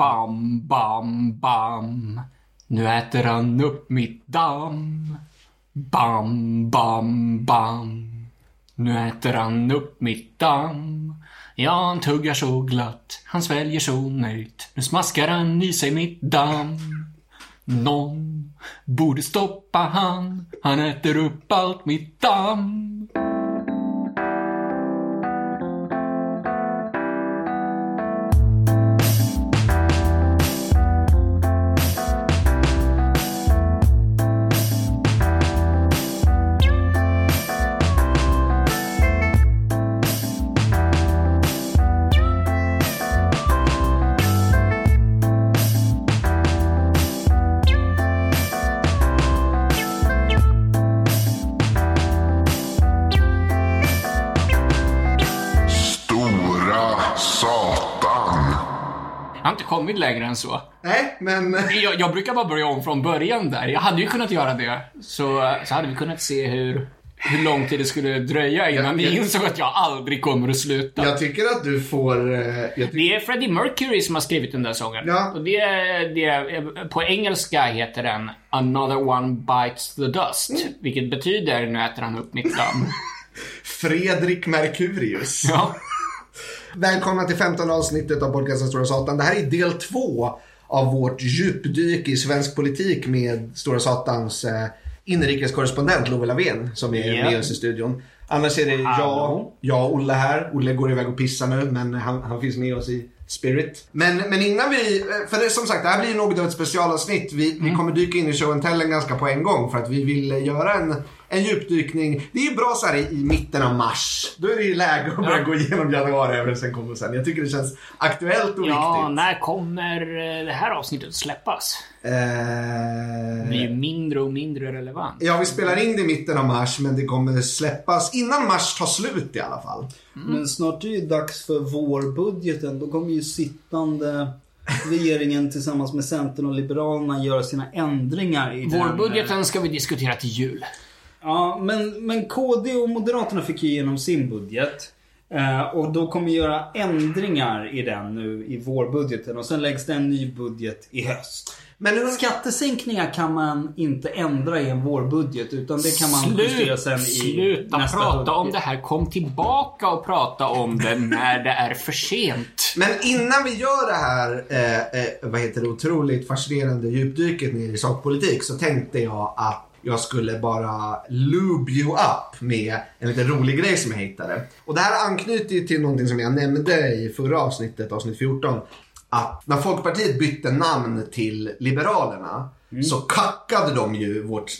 Bam, bam, bam. Nu äter han upp mitt damm. Bam, bam, bam. Nu äter han upp mitt damm. Ja, han tuggar så glatt, han sväljer så nöjt. Nu smaskar han i sig mitt damm. Någon borde stoppa han, han äter upp allt mitt damm. Men... Jag, jag brukar bara börja om från början där. Jag hade ju kunnat göra det. Så, så hade vi kunnat se hur, hur lång tid det skulle dröja innan ja. insåg att jag aldrig kommer att sluta. Jag tycker att du får... eh, tycker, Det är Freddie Mercury som har skrivit den där sången. Ja. Och det, det, på engelska heter den Another One Bites the Dust. Mm. Vilket betyder Nu äter han upp mitt damm. Fredrik Merkurius. ja. Välkomna till 15 avsnittet av podcasten Stora Satan. Det här är del två av vårt djupdyk i svensk politik med Stora Satans eh, inrikeskorrespondent Love Lavén som är Ja. med oss i studion. Annars är det jag, jag och Olle här. Olle går iväg och pissar nu men han, han finns med oss i spirit. Men, men innan vi, för det, som sagt det här blir något av ett specialavsnitt. Vi, vi kommer dyka in i show and tellen ganska på en gång för att vi vill eh, göra en, en djupdykning. Det är ju bra så här i, i mitten av mars. Då är det ju läge att börja Ja. gå igenom januariöverenskommelsen. Jag tycker det känns aktuellt och ja, viktigt. när kommer eh, det här avsnittet släppas? Det blir Eh, ju mindre och mindre relevant. ja, vi spelar in det i mitten av mars men det kommer släppas innan mars tar slut i alla fall. Men snart är det ju dags för vårbudgeten. Då kommer ju sittande regeringen tillsammans med Centern och Liberalerna göra sina ändringar i den. Vårbudgeten ska vi diskutera till jul. Ja, men, men KD och Moderaterna fick ju igenom sin budget. Eh, och då kommer vi göra ändringar i den nu i vårbudgeten. Och sen läggs det en ny budget i höst. Men Skattesänkningar kan man inte ändra i en vårbudget. Utan det kan man justera sen i sluta nästa prata budget. om det här. Kom tillbaka och prata om det när det är för sent. Men innan vi gör det här, eh, eh, vad heter det, otroligt fascinerande djupdyket ner i sakpolitik så tänkte jag att jag skulle bara lube you up med en liten rolig grej som jag hittade. Och det här anknyter ju till någonting som jag nämnde i förra avsnittet, avsnitt 14. Att när Folkpartiet bytte namn till Liberalerna så kackade de ju vårt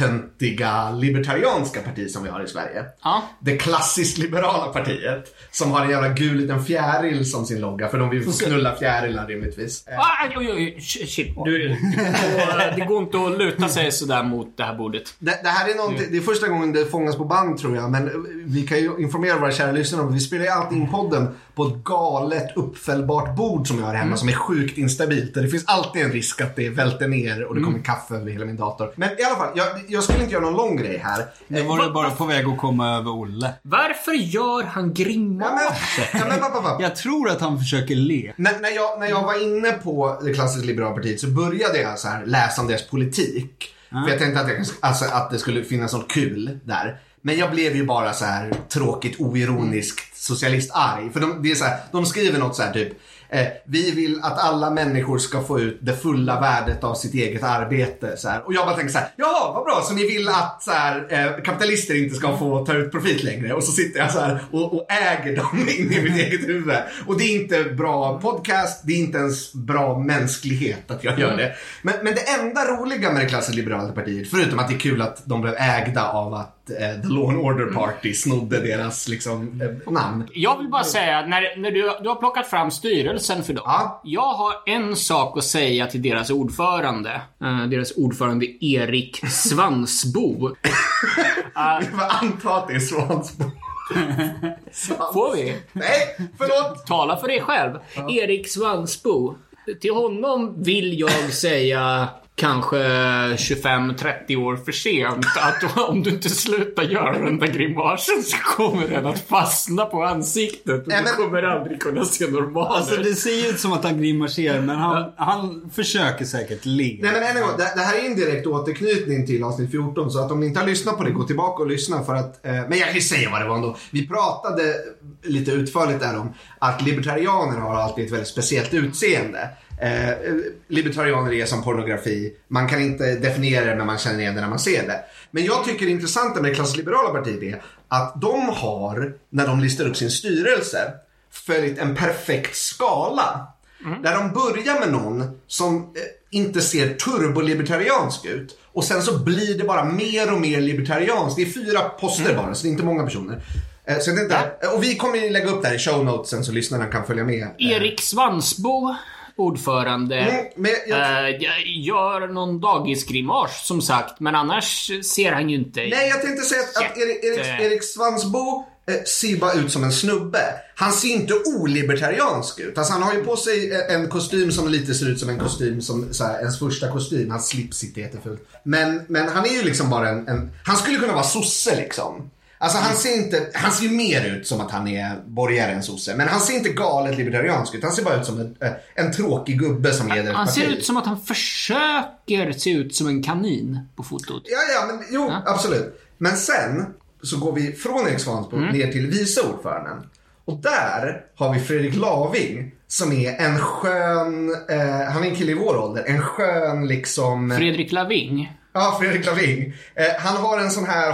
astöntiga libertarianska parti som vi har i Sverige. Ja. Det klassiskt liberala partiet som har en jävla gul liten fjäril som sin logga för de vill knulla fjärilar rimligtvis. Eh, Ah, oj, oj, oj, sh- shit. Du, det går inte att luta sig sådär mot det här bordet. Det, det här är någonting, det är första gången det fångas på band tror jag men vi kan ju informera våra kära lyssnare om vi spelar ju alltid in podden på ett galet uppfällbart bord som jag har hemma som är sjukt instabilt. Och det finns alltid en risk att det välter ner och det kommer kaffe över hela min dator. Men i alla fall, jag, jag skulle inte göra någon lång grej här. Nu var det bara på väg att komma över Olle. Varför gör han Ja, men, grimaser? ja, men, va. Jag tror att han försöker le. När, när, jag, när jag var inne på det klassiska liberala partiet så började jag så här läsa om deras politik. För jag tänkte att, jag, alltså, att det skulle finnas något kul där. Men jag blev ju bara så här tråkigt oironiskt socialistarg. För de, det är så här, de skriver något så här typ Eh, vi vill att alla människor ska få ut det fulla värdet av sitt eget arbete. Så här. Och jag bara tänker så här, jaha vad bra, så ni vill att så här, eh, kapitalister inte ska få ta ut profit längre. Och så sitter jag så här och, och äger dem in i mitt eget huvud. Och det är inte bra podcast, det är inte ens bra mänsklighet att jag gör det. Men, men det enda roliga med det klassiska liberala partiet, förutom att det är kul att de blev ägda av att eh, The Law and Order Party snodde deras liksom, eh, namn. Jag vill bara säga, när, när du, du har plockat fram styrelsen för dem. Ja. Jag har en sak att säga till deras ordförande. Eh, deras ordförande Erik Svansbo. Jag får anta att det är Svansbo. Får vi? Nej, förlåt! Tala för dig själv. Erik Svansbo. Till honom vill jag säga kanske 25-30 år för sent. Att om du inte slutar göra den där grimasen så kommer den att fastna på ansiktet och Nej, du men- kommer aldrig kunna se normal Alltså det ser ut som att han grimaserar men han, han försöker säkert le. Nej men än en gång, det, det här är en direkt återknytning till avsnitt 14 så att om ni inte har lyssnat på det, gå tillbaka och lyssna för att, eh, men jag kan ju säga vad det var ändå. Vi pratade lite utförligt där om att libertarianer har alltid ett väldigt speciellt utseende. Eh, libertarianer är som pornografi, man kan inte definiera det men man känner igen det när man ser det. Men jag tycker det intressanta med det klassliberala partiet är att de har, när de listar upp sin styrelse, följt en perfekt skala. Där de börjar med någon som eh, inte ser turbolibertariansk ut. Och sen så blir det bara mer och mer libertarianskt. Det är fyra poster bara, så det är inte många personer. Eh, Så det inte, Och vi kommer lägga upp det här i show notesen så lyssnarna kan följa med. Erik Svansbo, ordförande. Mm, men jag, eh, gör någon dagisgrimas som sagt, men annars ser han ju inte... nej, jag tänkte säga att, att Erik, Erik, Erik Svansbo eh, ser bara ut som en snubbe. Han ser inte olibertariansk ut. Alltså han har ju på sig eh, en kostym som lite ser ut som en kostym som så här, ens första kostym. Hans slips sitter jättefult. Men, men han är ju liksom bara en, en han skulle kunna vara sosse liksom. Alltså han ser inte, han ser ju mer ut som att han är borgare än sosse. Men han ser inte galet libertariansk ut. Han ser bara ut som en, eh, en tråkig gubbe som leder ett Han ser parti. ut som att han försöker se ut som en kanin på fotot. Ja, ja, men jo, absolut. Men sen så går vi från Erik Svansbo ner till vice ordföranden. Och där har vi Fredrik Laving som är en skön, eh, han är en kille i vår ålder, en skön liksom... Fredrik Laving. Ja, Fredrik Laving. Eh, han har en sån här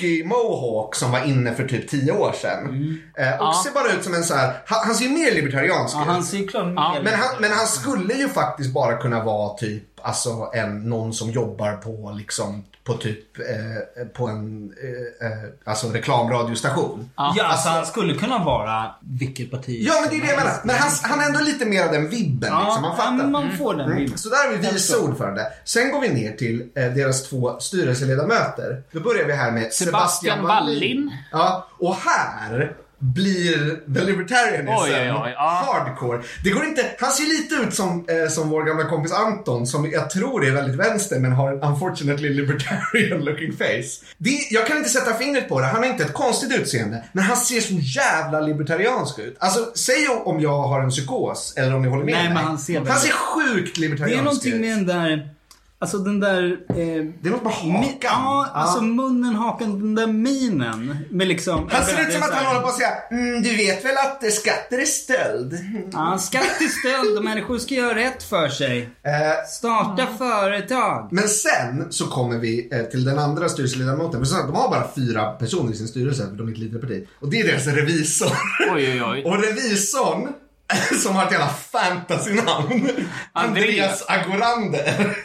hockey-mohawk som var inne för typ 10 år sedan. Eh, och Ja. ser bara ut som en så här, han, han ser ju mer libertariansk Ja, ut. han ser ju klart Ja, mer Men han, men han skulle ju faktiskt bara kunna vara typ alltså en, någon som jobbar på liksom på typ eh, på en eh, eh, alltså reklamradiostation. Ja, alltså han skulle kunna vara vilket parti Ja men det är det jag menar. Men han, han är ändå lite mer av den vibben Ja, liksom. Man fattar. man får den bilden. Så där har vi vice ordförande. Sen går vi ner till eh, deras två styrelseledamöter. Då börjar vi här med Sebastian, Sebastian Wallin. Ja, och här blir The Libertarianism Oj, oj, oj, ja. hardcore. Det går inte, han ser lite ut som, eh, som vår gamla kompis Anton som jag tror är väldigt vänster men har en unfortunately libertarian looking face. Det, jag kan inte sätta fingret på det, han har inte ett konstigt utseende men han ser så jävla libertariansk ut. Alltså säg om- jag har en psykos eller om ni håller med Nej, mig. men han ser han ser sjukt libertariansk Det är någonting ut. med den där... Alltså den där... Eh, Det är något med hakan. mi- Ja, alltså munnen, hakan, den där minen. Med liksom... Han ser ut som att han håller på att säga mm, du vet väl att eh, skatter är stöld? Ja, skatt är stöld och människor ska göra rätt för sig. Eh, Starta företag. Men sen så kommer vi eh, till den andra styrelseledamoten. För så- de har bara fyra personer i sin styrelse, för de är ett litet parti. Och det är deras revisor. Oj, oj, oj. Och revisorn, som har ett jävla fantasy-namn. Andreas Agorander.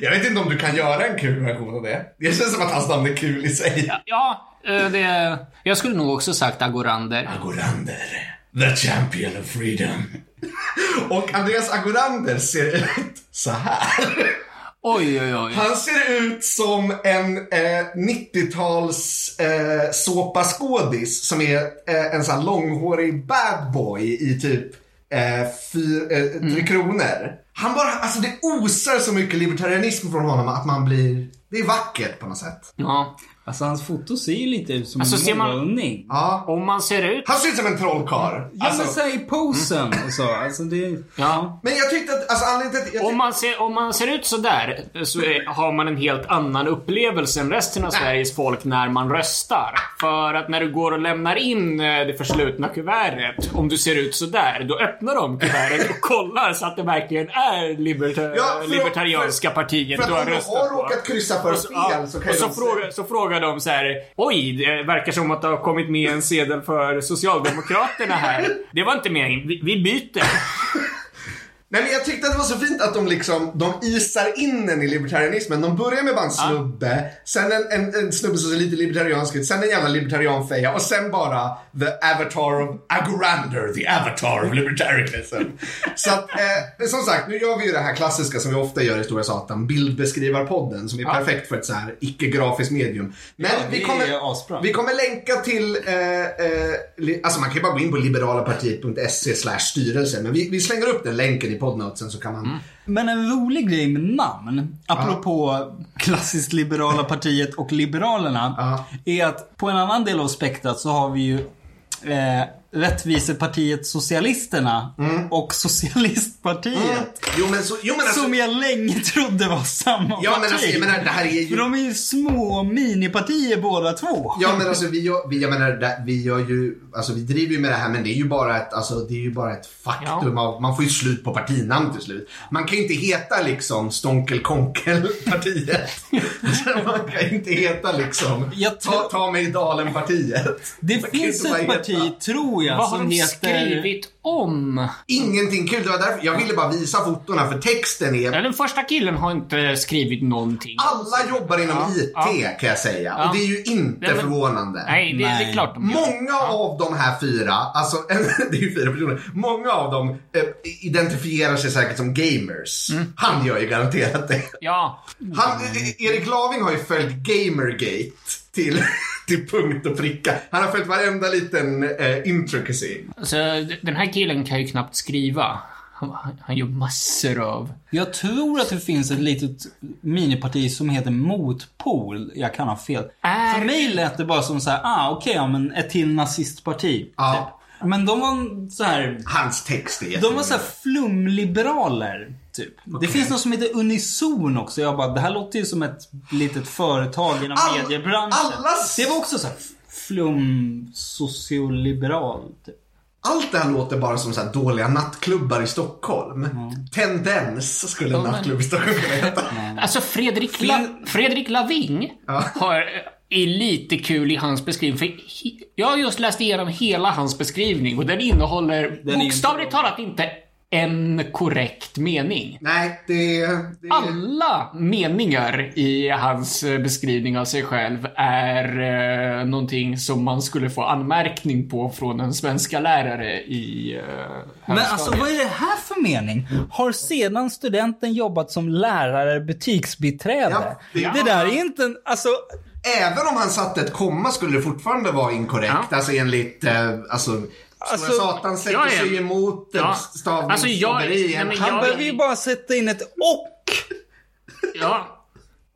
Jag vet inte om du kan göra en kul version av det. Det känns som att hans namn är kul i sig. Ja, eh, det... Jag skulle nog också sagt Agorander. Agorander, the champion of freedom. Och Andreas Agorander ser ut så här. Oj, oj, oj. Han ser ut som en eh, 90-tals eh, såpaskådis som är eh, en sån här långhårig bad boy i typ eh, fyr, eh, Tre Kronor. Han bara, alltså det osar så mycket libertarianism från honom att man blir, det är vackert på något sätt. Ja. Alltså hans foto ser ju lite ut som Alltså, ser en man- målning. Ja. Om man ser ut... Han ser ut som en trollkarl. Ja Alltså, men säg posen och så. Alltså det... Ja. men jag tyckte att, alltså anledningen till att... Jag Om man, ser, om man ser ut sådär så är, har man en helt annan upplevelse än resten av Sveriges folk när man röstar. För att när du går och lämnar in eh, det förslutna kuvertet, om du ser ut sådär, då öppnar de kuvertet och kollar så att det verkligen är liberta- Ja, för- Libertarianska partiet för du att har om du röstat har på. råkat kryssa för Och så, fel ja, så kan och ju så, de så frågar de så här: Oj, det verkar som att det har kommit med en sedel för Socialdemokraterna här. Det var inte meningen. Vi, vi byter. Nej men jag tyckte att det var så fint att de liksom, de isar in en i libertarianismen. De börjar med bara en snubbe, sen en, en, en snubbe som ser lite libertariansk ut, sen en jävla libertarianfeja och sen bara the avatar of Agorander, the avatar of libertarianism. så att, eh, som sagt, nu gör vi ju det här klassiska som vi ofta gör i Stora Satan, bildbeskrivarpodden, som är perfekt för ett så här icke-grafiskt medium. Men Ja, vi kommer, vi kommer länka till, eh, eh, li- alltså man kan ju bara gå in på liberalapartiet.se slash styrelse, men vi, vi slänger upp den länken i poddnotesen så kan man... Men en rolig grej med namn, apropå klassiskt liberala partiet och Liberalerna, Ja. är att på en annan del av spektrat så har vi ju eh, Rättvisepartiet Socialisterna och Socialistpartiet. Jo men, så, jo, men alltså... Som jag länge trodde var samma Ja parti. men alltså, jag menar, det här är ju... För de är ju små minipartier båda två. Ja men alltså vi gör, vi, jag menar, vi gör ju, alltså vi driver ju med det här men det är ju bara ett, alltså det är ju bara ett faktum av, man får ju slut på partinamn till slut. Man kan ju inte heta liksom Stonkel Konkel partiet. man kan ju inte heta liksom Jag ta, ta mig i dalen partiet. Det Man finns ett parti, tror jag, Vad har de heter... skrivit om? Ingenting kul, det var därför, jag ville bara visa fotona för texten är Ja, den första killen har inte skrivit någonting. alla jobbar inom IT kan jag säga. Ja. Och det är ju inte Nej, men- förvånande. Nej, det, det är Nej. klart de gör. Många av de här fyra, alltså det är ju fyra personer, många av dem eh, identifierar sig säkert som gamers. Mm. Han gör ju garanterat det. Ja, Han, eh, Erik Laving har ju följt Gamergate till, till punkt och pricka. Han har följt varenda liten eh, intricacy. alltså den här killen kan ju knappt skriva. Han, han- gör massor av... Jag tror att det finns ett litet miniparti som heter Motpol. Jag kan ha fel. Är- För mig lät det bara som så här, ah okej, ja, men ett till nazistparti. Ja. Typ. Men de var så här, Hans text är de jättebra. var så här flumliberaler. Typ. Det finns något som heter Unison också. Jag bara, det här låter ju som ett litet företag inom All- mediebranschen. allas- Det var också så här flum socioliberal. Typ. Allt det här låter bara som så här dåliga nattklubbar i Stockholm. Tendens skulle en nattklubb i Stockholm kunna heta. Alltså Fredrik, La, Fredrik Laving har, är lite kul i hans beskrivning. För jag har just läst igenom hela hans beskrivning och den innehåller Den bokstavligt inte- talat inte en korrekt mening. Nej, det, det Alla meningar i hans beskrivning av sig själv är eh, någonting som man skulle få anmärkning på från en svenska lärare i eh, Men alltså vad är det här för mening? Har sedan studenten jobbat som lärare, butiksbiträde? Ja, det- det, där är inte en, alltså... Även om han satte ett komma skulle det fortfarande vara inkorrekt. Ja. Alltså enligt, eh, alltså, Alltså, Satan ja, ja. sig emot Ja. ja. Alltså, jag- Han behöver ju bara sätta in ett och. Ja,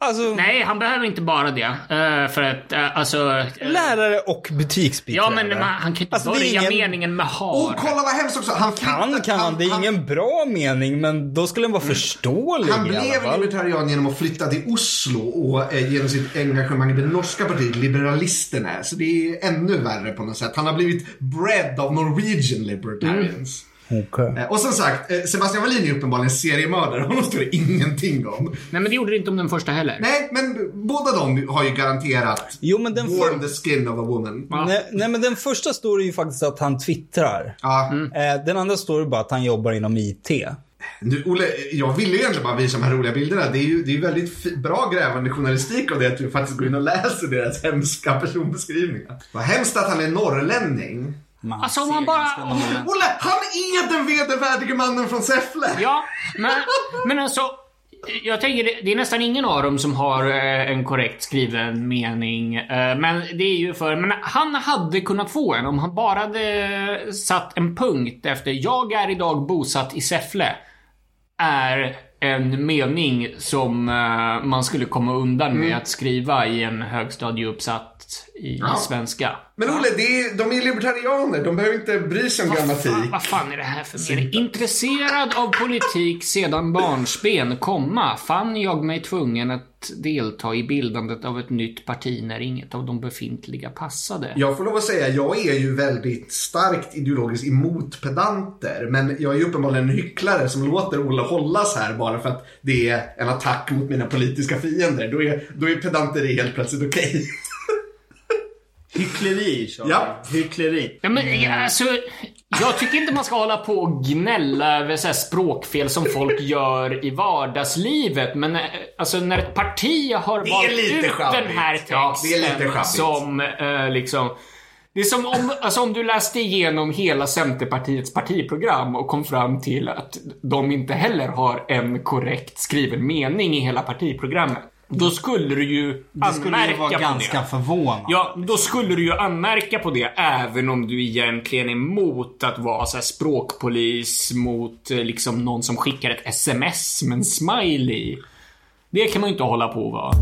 Alltså, nej, han behöver inte bara det. eh, för att, eh, alltså... eh, lärare och butiksbiträde. Ja, men man, han kan inte Alltså, börja ingen- meningen med Och har. kolla vad hemskt också. Han Kan flyttade- kan han. Det är ingen bra mening, men då skulle den vara förståelig Han blev libertarian genom att flytta till Oslo och eh, genom sitt engagemang i det norska partiet Liberalisterna. Så det är ännu värre på något sätt. Han har blivit bred of Norwegian libertarians. Okej. Eh, Och som sagt, eh, Sebastian Wallin är uppenbarligen seriemördare. Honom står det ingenting om. Nej, men det gjorde det inte om den första heller. Nej, men båda de har ju garanterat Jo, men den, för... the skin of a woman. nej, nej, men den första står det ju faktiskt att han twittrar. Ja. Eh, den andra står det bara att han jobbar inom IT. Nu, Olle, jag ville ju egentligen bara visa de här roliga bilderna. Det är ju det är väldigt bra grävande journalistik av det att du faktiskt går in och läser deras hemska personbeskrivningar. Vad hemskt att han är norrlänning. Man Alltså, om man bara-. Olle, han är den vedervärdige mannen från Säffle! Ja, men, men alltså... Jag tänker, det- det är nästan ingen av dem som har eh, en korrekt skriven mening. Eh, Men det är ju för... Men han hade kunnat få en om han bara hade satt en punkt efter “Jag är idag bosatt i Säffle” är en mening som eh, man skulle komma undan med att skriva i en i Ja. svenska. Men Olle, är, de är libertarianer. De behöver inte bry sig om Fan, grammatik. vad fan är det här för mening? Intresserad av politik sedan barnsben, komma, fann jag mig tvungen att delta i bildandet av ett nytt parti när inget av de befintliga passade. Jag får lov att säga, jag är ju väldigt starkt ideologiskt emot pedanter. Men jag är ju uppenbarligen en hycklare som låter Olle hållas här bara för att det är en attack mot mina politiska fiender. Då är, då är pedanteri helt plötsligt okej. Hyckleri, Charlie. Ja. Hyckleri. Ja, men, ja, alltså, jag tycker inte man ska hålla på och gnälla över så här språkfel som folk gör i vardagslivet. Men eh, alltså när ett parti har är valt ut sjabbigt. den här texten Ja, det är lite sjabbigt. som eh, liksom det är som om, alltså om du läste igenom hela Centerpartiets partiprogram och kom fram till att de inte heller har en korrekt skriven mening i hela partiprogrammet. Då skulle du ju Det skulle ju anmärka vara på ganska det. förvånande. Ja, då skulle du ju anmärka på det även om du egentligen är emot att vara så språkpolis mot eh, liksom någon som skickar ett sms med en smiley. Det kan man ju inte hålla på och vara.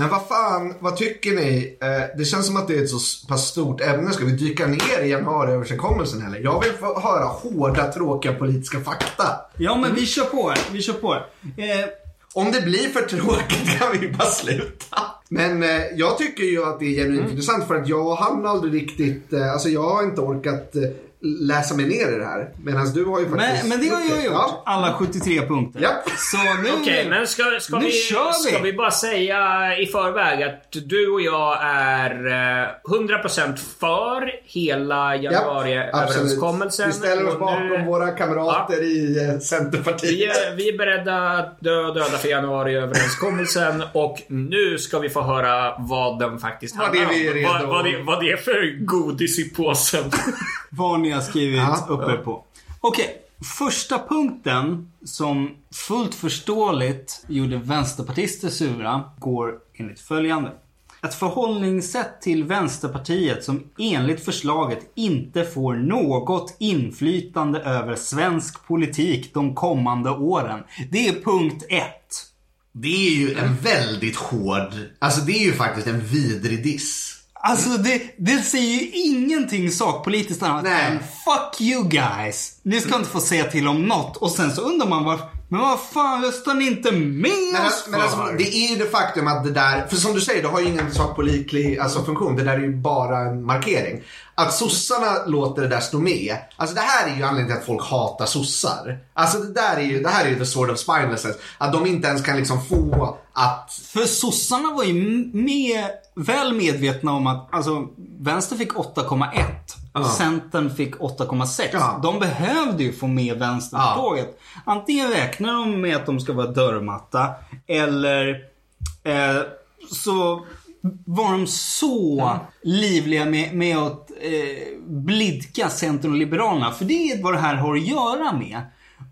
Men vad fan, vad tycker ni? Eh, det känns som att det är ett så pass stort ämne. Ska vi dyka ner i januariöverenskommelsen eller? Jag vill få höra hårda, tråkiga politiska fakta. Ja, men vi kör på. Vi kör på. Eh, Om det blir för tråkigt kan vi bara sluta. Men eh, jag tycker ju att det är genuint intressant för att jag hann aldrig riktigt, eh, alltså jag har inte orkat eh, läsa mig ner i det här. Medan du har ju faktiskt men, men det har jag gjort. Ja. Alla 73 punkter. Ja. Så nu... Okej, men ska, ska, Nu vi, kör vi. ska vi bara säga i förväg att du och jag är eh, 100% för hela januariöverenskommelsen. Vi ställer oss bakom nu- våra kamrater i eh, Centerpartiet. Vi är, vi är beredda att dö döda för januariöverenskommelsen och nu ska vi få höra vad den faktiskt Vad det handlar om. redo. Vad, vad, det, vad det är för godis i påsen. Vad ni har skrivit Ja. uppe på. Okej, första punkten som fullt förståeligt gjorde vänsterpartister sura går enligt följande. Ett förhållningssätt till Vänsterpartiet som enligt förslaget inte får något inflytande över svensk politik de kommande åren. Det är punkt ett. Det är ju en väldigt hård, alltså det är ju faktiskt en vidrig diss. Alltså det, det säger ju ingenting sakpolitiskt annat än Fuck you guys. Ni ska inte få säga till om något. Och sen så undrar man varför. Men vad fan röstar ni inte med Men, oss alltså, men alltså, för? det är ju det faktum att det där, för som du säger, det har ju ingen sakpålitlig alltså, funktion. Det där är ju bara en markering. Att sossarna låter det där stå med. Alltså det här är ju anledningen till att folk hatar sossar. Alltså det där är ju, det här är ju the sword of spinelessness. Att de inte ens kan liksom få att För sossarna var ju med, väl medvetna om att alltså, vänster fick 8,1. Centern fick 8,6. Ja. De behövde ju få med vänster på tåget. Antingen räknar de med att de ska vara dörrmatta eller eh, så var de så livliga med, med att eh, blidka Centern och Liberalerna. För det är vad det här har att göra med.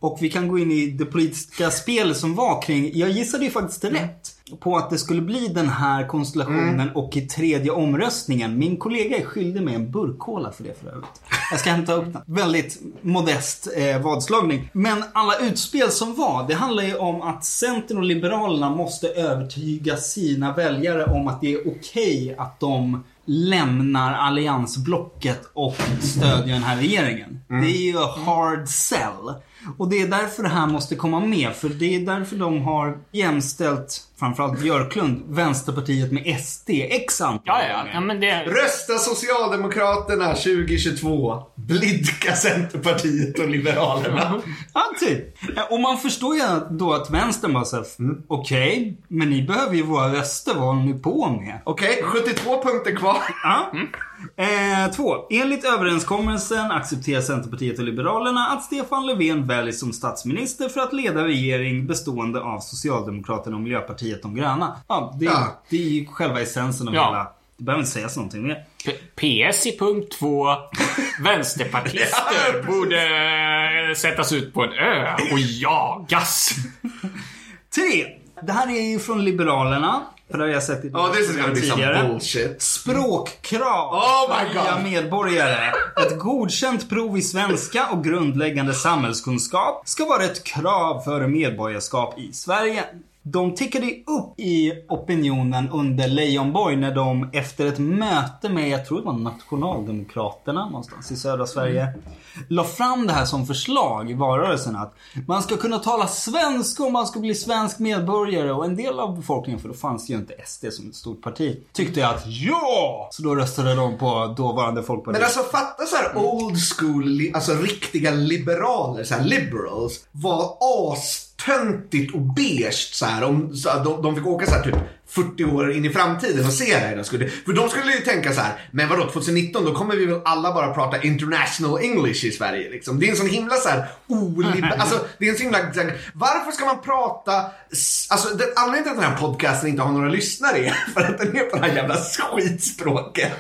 Och vi kan gå in i det politiska spelet som var kring, jag gissade ju faktiskt rätt på att det skulle bli den här konstellationen och i tredje omröstningen. Min kollega är skyldig mig en burkkola för det för övrigt. Jag ska hämta upp den. Väldigt modest eh, vadslagning. Men alla utspel som var, det handlar ju om att Centern och Liberalerna måste övertyga sina väljare om att det är okej att de lämnar alliansblocket och stödjer den här regeringen. Det är ju a hard sell. Och det är därför det här måste komma med. För det är därför de har jämställt, framförallt Björklund, Vänsterpartiet med SD x antal Ja, ja, ja, men det... Rösta Socialdemokraterna 2022. Blidka Centerpartiet och Liberalerna. Ja, typ. Och man förstår ju då att vänstern bara såhär, okej, men ni behöver ju våra röster, vad håller ni på med? Okej, 72 punkter kvar. Ja. Eh, två. Enligt överenskommelsen accepterar Centerpartiet och Liberalerna att Stefan Löfven väljs som statsminister för att leda regering bestående av Socialdemokraterna och Miljöpartiet de gröna. Ja, det, Ja. det är ju själva essensen av Ja. hela... Det behöver inte sägas någonting mer. PS i punkt 2. Vänsterpartister borde eh, sättas ut på en ö och jagas. Tre. Det här är ju från Liberalerna. För det har jag sett i Oh, this is gonna be some bullshit. Språkkrav Oh my God. medborgare. Ett godkänt prov i svenska och grundläggande samhällskunskap ska vara ett krav för medborgarskap i Sverige. De tickade upp i opinionen under Leijonborg när de efter ett möte med, jag tror det var Nationaldemokraterna någonstans i södra Sverige, la fram det här som förslag i valrörelsen att man ska kunna tala svenska om man ska bli svensk medborgare och en del av befolkningen, för då fanns ju inte SD som ett stort parti, tyckte att ja! Så då röstade de på dåvarande Folkpartiet. Men alltså fatta så här old school, alltså riktiga liberaler, så här liberals, var as töntigt och beige så här. Om, så här de, de fick åka så här typ 40 år in i framtiden och se det här. Skulle, för de skulle ju tänka så här, men vadå 2019 då kommer vi väl alla bara prata international English i Sverige liksom. Det är en sån himla så här olib... alltså det är en sån himla... Varför ska man prata... Alltså den anledningen till att den här podcasten inte har några lyssnare är för att den är på det här jävla skitspråket.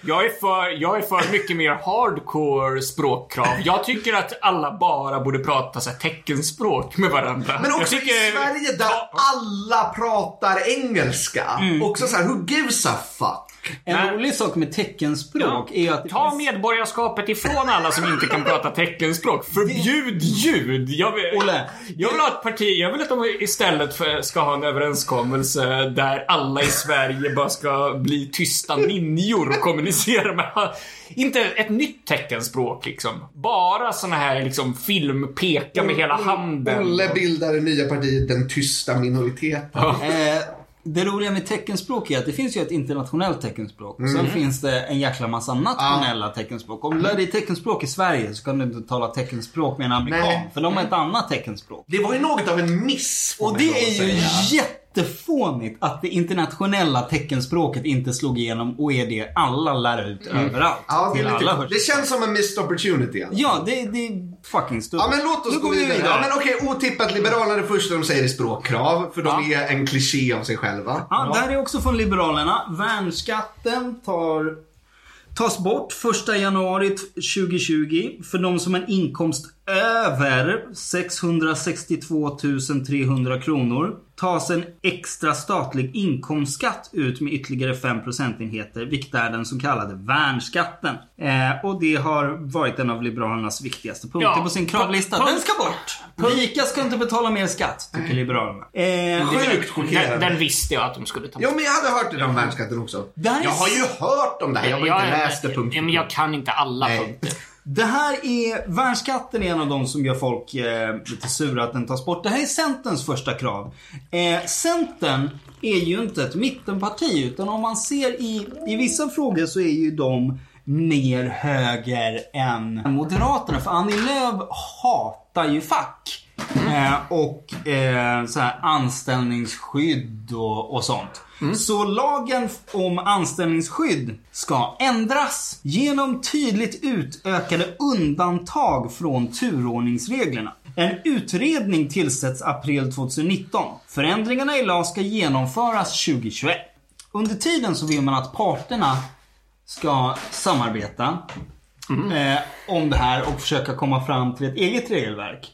Jag är, för, jag är för mycket mer hardcore språkkrav. Jag tycker att alla bara borde prata så här, teckenspråk med varandra. Men också tycker, i Sverige där alla pratar engelska. Också så här, who gives a fuck? En Nej. rolig sak med teckenspråk är ju att Ta finns... medborgarskapet ifrån alla som inte kan prata teckenspråk. Förbjud ljud! Jag vill, Olle, jag vill ha ett parti, jag vill att de istället för, ska ha en överenskommelse där alla i Sverige bara ska bli tysta ninjor och kommunicera med... Inte ett nytt teckenspråk liksom. Bara såna här liksom filmpeka med hela handen. Olle bildar det nya partiet Den tysta minoriteten. Eh, det roliga med teckenspråk är att det finns ju ett internationellt teckenspråk. Mm. Sen finns det en jäkla massa nationella teckenspråk. Om du lär dig teckenspråk i Sverige så kan du inte tala teckenspråk med en amerikan. Nej. För de har ett annat teckenspråk. Det var ju något av en miss Och det är ju säga. Jättefånigt att det internationella teckenspråket inte slog igenom och är det alla lär ut överallt. Mm. Ja, det, är lite, det känns som en missed opportunity. Alltså. Ja, det, det är fucking stort. Ja men låt oss Nu gå går vi vidare. Ja, men okej, otippat Liberalerna det första de säger är språkkrav. För de är en kliché av sig själva. Ja, det här är också från Liberalerna. Värnskatten tar, tas bort 1 januari 2020 för de som har en inkomst över 662 300 kronor. Tas en extra statlig inkomstskatt ut med ytterligare 5 procentenheter, vilket är den så kallade värnskatten. Eh, och det har varit en av Liberalernas viktigaste punkter Ja, på sin kravlista. punkt- Den ska bort! Rika ska inte betala mer skatt, tycker Liberalerna. Eh, Sjukt Den, chockerande. den visste jag att de skulle ta Jo men jag hade hört det där om värnskatten också. Jag har ju hört om det här, jag har inte läst det punkt Ja, men jag kan inte alla Nej. punkter. Det här är, värnskatten är en av de som gör folk eh, lite sura att den tas bort. Det här är Centerns första krav. Eh, Centern är ju inte ett mittenparti utan om man ser i, i vissa frågor så är ju de mer höger än Moderaterna. För Annie Lööf hatar ju fack. Eh, och eh, så här anställningsskydd och, och sånt. Så lagen om anställningsskydd ska ändras genom tydligt utökade undantag från turordningsreglerna. En utredning tillsätts april 2019. Förändringarna i LAS ska genomföras 2021. Under tiden så vill man att parterna ska samarbeta eh, om det här och försöka komma fram till ett eget regelverk.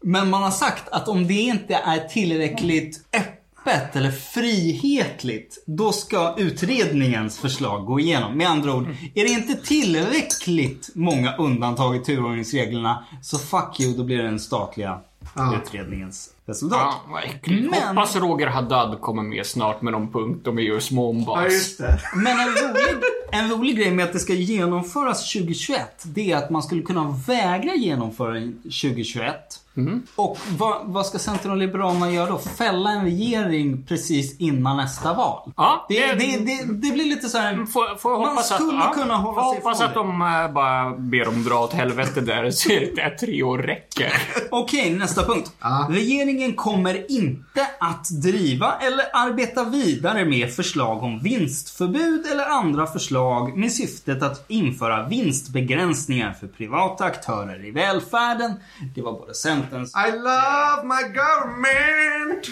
Men man har sagt att om det inte är tillräckligt öppet eller frihetligt, då ska utredningens förslag gå igenom. Med andra ord, är det inte tillräckligt många undantag i turordningsreglerna, så fuck you, då blir det den statliga ah. utredningens resultat. Ah, Men... Hoppas Roger Haddad kommer med snart med någon punkt om EUs mombas. Ja, Men en rolig, en rolig grej med att det ska genomföras 2021, det är att man skulle kunna vägra genomföra 2021 Mm. Och vad, vad, ska Centern och Liberalerna göra då? Fälla en regering precis innan nästa val? Ja, det, det, det, det blir lite så här... Mm, får, får man skulle att, kunna ja, hålla sig hoppas att de eh, bara ber dem dra åt helvete där så att tre år räcker. Okej, okay, nästa punkt. Ah. Regeringen kommer inte att driva eller arbeta vidare med förslag om vinstförbud eller andra förslag med syftet att införa vinstbegränsningar för privata aktörer i välfärden. Det var både Centern Centerns... I love my government.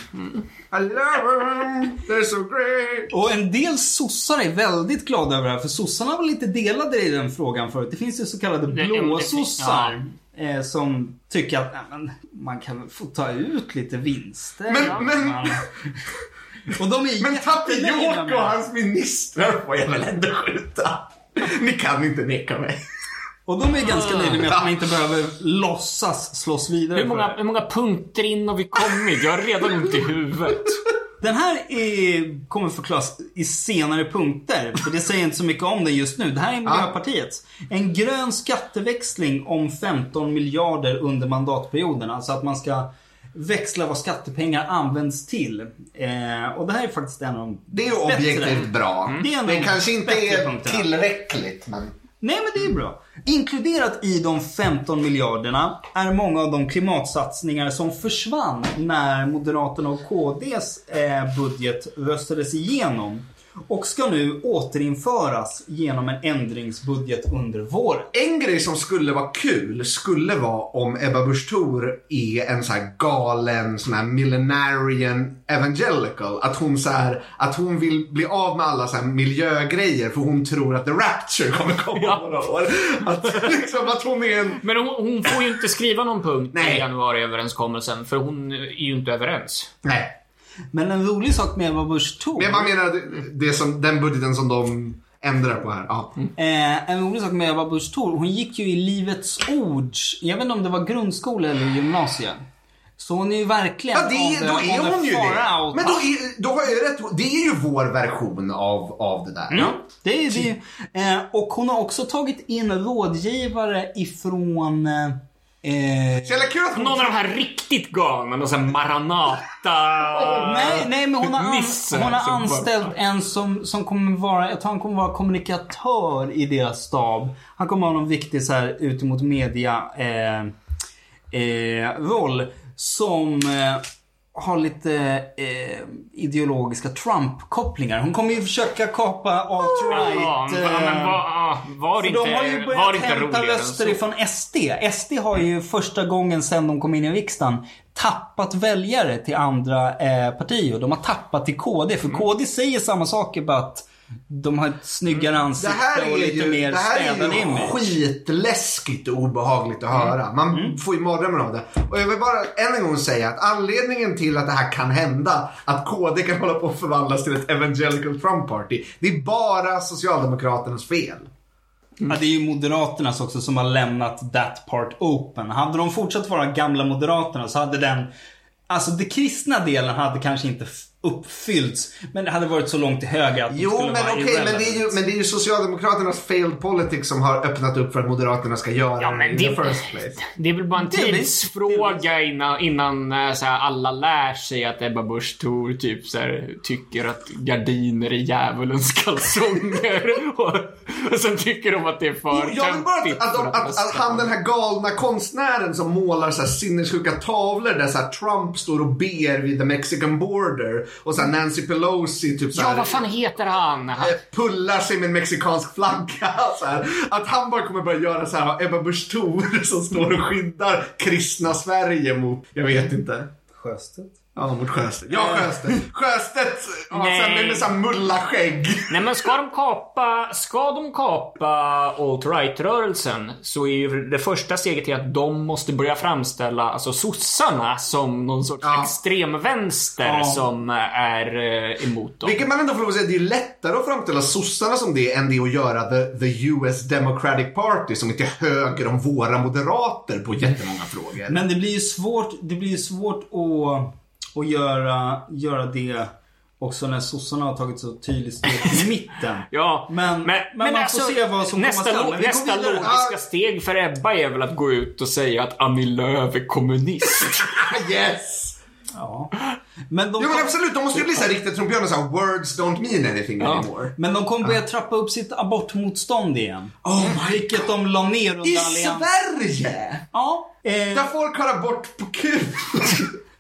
I love them. They're so great. Och en del sossar är väldigt glada över det här, för sossarna var lite delade i den frågan förut. Det finns ju så kallade blåsossar. Eh, som tycker att nej, men, man kan få ta ut lite vinster. Men- Ja, men- man- Och de är Men Tapioca och hans ministrar får jag väl ändå skjuta. Ni kan inte neka mig. Och de är ganska nöjda med att man inte behöver låtsas slåss vidare. Hur många, hur många punkter in har vi kommit? Jag har redan ont i huvudet. Den här är, kommer förklaras i senare punkter. För det säger inte så mycket om den just nu. Det här är Miljöpartiets. En grön skatteväxling om 15 miljarder under mandatperioden. Alltså att man ska växla vad skattepengar används till. Eh, och det här är faktiskt en av de Det är ju bättre. objektivt bra. Det är en Det de kanske inte är punkterna. tillräckligt men... Nej men det är bra. Inkluderat i de 15 miljarderna är många av de klimatsatsningar som försvann när Moderaterna och KDs eh, budget röstades igenom. Och ska nu återinföras genom en ändringsbudget under våren. En grej som skulle vara kul skulle vara om Ebba Busch Thor är en så här galen sån här millenarian evangelical. Att hon, så här, att hon vill bli av med alla så här miljögrejer för hon tror att the rapture kommer komma Ja. några år. Att, liksom, att hon är en... Men hon, hon får ju inte skriva någon punkt Nej. i januariöverenskommelsen för hon är ju inte överens. Nej. Men en rolig sak med Ebba Busch Thor. Men jag bara menar det, som, den budgeten som de ändrar på här. Ja. Eh, en rolig sak med Ebba Busch Thor, hon gick ju i Livets Ords, jag vet inte om det var grundskola eller gymnasium. Så hon är ju verkligen Ja, det, the- då är hon ju det. Men då, är, då har jag ju rätt. Det är ju vår version av, av det där. Ja, det är det. Eh, och hon har också tagit in rådgivare ifrån... Eh, Så jävla kul att hon... Någon av de här riktigt galna, någon sån här Maranata... nej, nej, men hon har, an, hon har anställt en som, som kommer vara, jag tror han kommer vara kommunikatör i deras stab. Han kommer ha någon viktig så här ut mot media eh, eh, roll. Som eh, har lite eh, ideologiska Trump-kopplingar. Hon kommer ju försöka kapa alt-right. Ja, men, eh, men var, ah, var För inte, de har ju börjat hämta röster ifrån SD. SD har ju första gången sedan de kom in i riksdagen tappat väljare till andra eh, partier. De har tappat till KD. Mm. För KD säger samma saker bara att de har ett snyggare Det ansikte här och lite ju, mer det här är städad ju image. skitläskigt och obehagligt att höra. Man får ju mardrömmar av det. Och jag vill bara än en gång säga att anledningen till att det här kan hända, att KD kan hålla på att förvandlas till ett evangelical Trump party, det är bara Socialdemokraternas fel. Ja, det är ju Moderaternas också som har lämnat that part open. Hade de fortsatt vara gamla Moderaterna så hade den... Alltså den kristna delen hade kanske inte uppfyllts. Men det hade varit så långt till höger att de Jo, skulle men vara okej, men, det är ju, men det är ju Socialdemokraternas failed politics som har öppnat upp för att Moderaterna ska göra Ja, det men det, place. det är väl bara en tidsfråga innan, innan eh, så här, alla lär sig att Ebba Busch Thor typ så här, tycker att gardiner är djävulens kalsonger. och, och sen tycker de att det är för Jag vill bara att, att, för att, att, han den här galna konstnären som målar så här sinnessjuka tavlor där så här Trump står och ber vid the Mexican border och så här Nancy Pelosi typ så Ja, här, vad fan heter han? han eh, pullar sig med en mexikansk flagga. Så här. Att han bara kommer börja göra så här Ebba Busch som står och skyddar kristna Sverige mot, jag vet inte. Sjöstedt? Ja, mot Sjöstedt. Ja, Sjöstedt. Sjöstedt, ja, Nej. sen med, med så här mulla-skägg. Nej men ska de kapa, ska de kapa alt-right-rörelsen så är ju det första steget till att de måste börja framställa alltså sossarna som någon sorts Ja. extremvänster Ja. som är eh, emot dem. Vilket man ändå får lov att säga, det är lättare att framställa sossarna som det än det att göra the, the US Democratic Party som är till höger om våra moderater på jättemånga frågor. Men det blir ju svårt, det blir ju svårt att, att göra, göra det också när sossarna har tagit så tydligt steg till mitten. Ja, Men- men man får se vad som nästa, komma skall. Men nästa logiska steg för Ebba är väl att gå ut och säga att Annie Lööf är kommunist. yes! Ja. Men de, Jo men kom, absolut, de måste ju bli såhär riktiga trumpbjörnar såhär words don't mean anything Ja. anymore. men de kommer börja trappa upp sitt abortmotstånd igen. Oh my Vilket de la ner under I allians... Sverige! Ja. Eh, Där folk har abort på kul.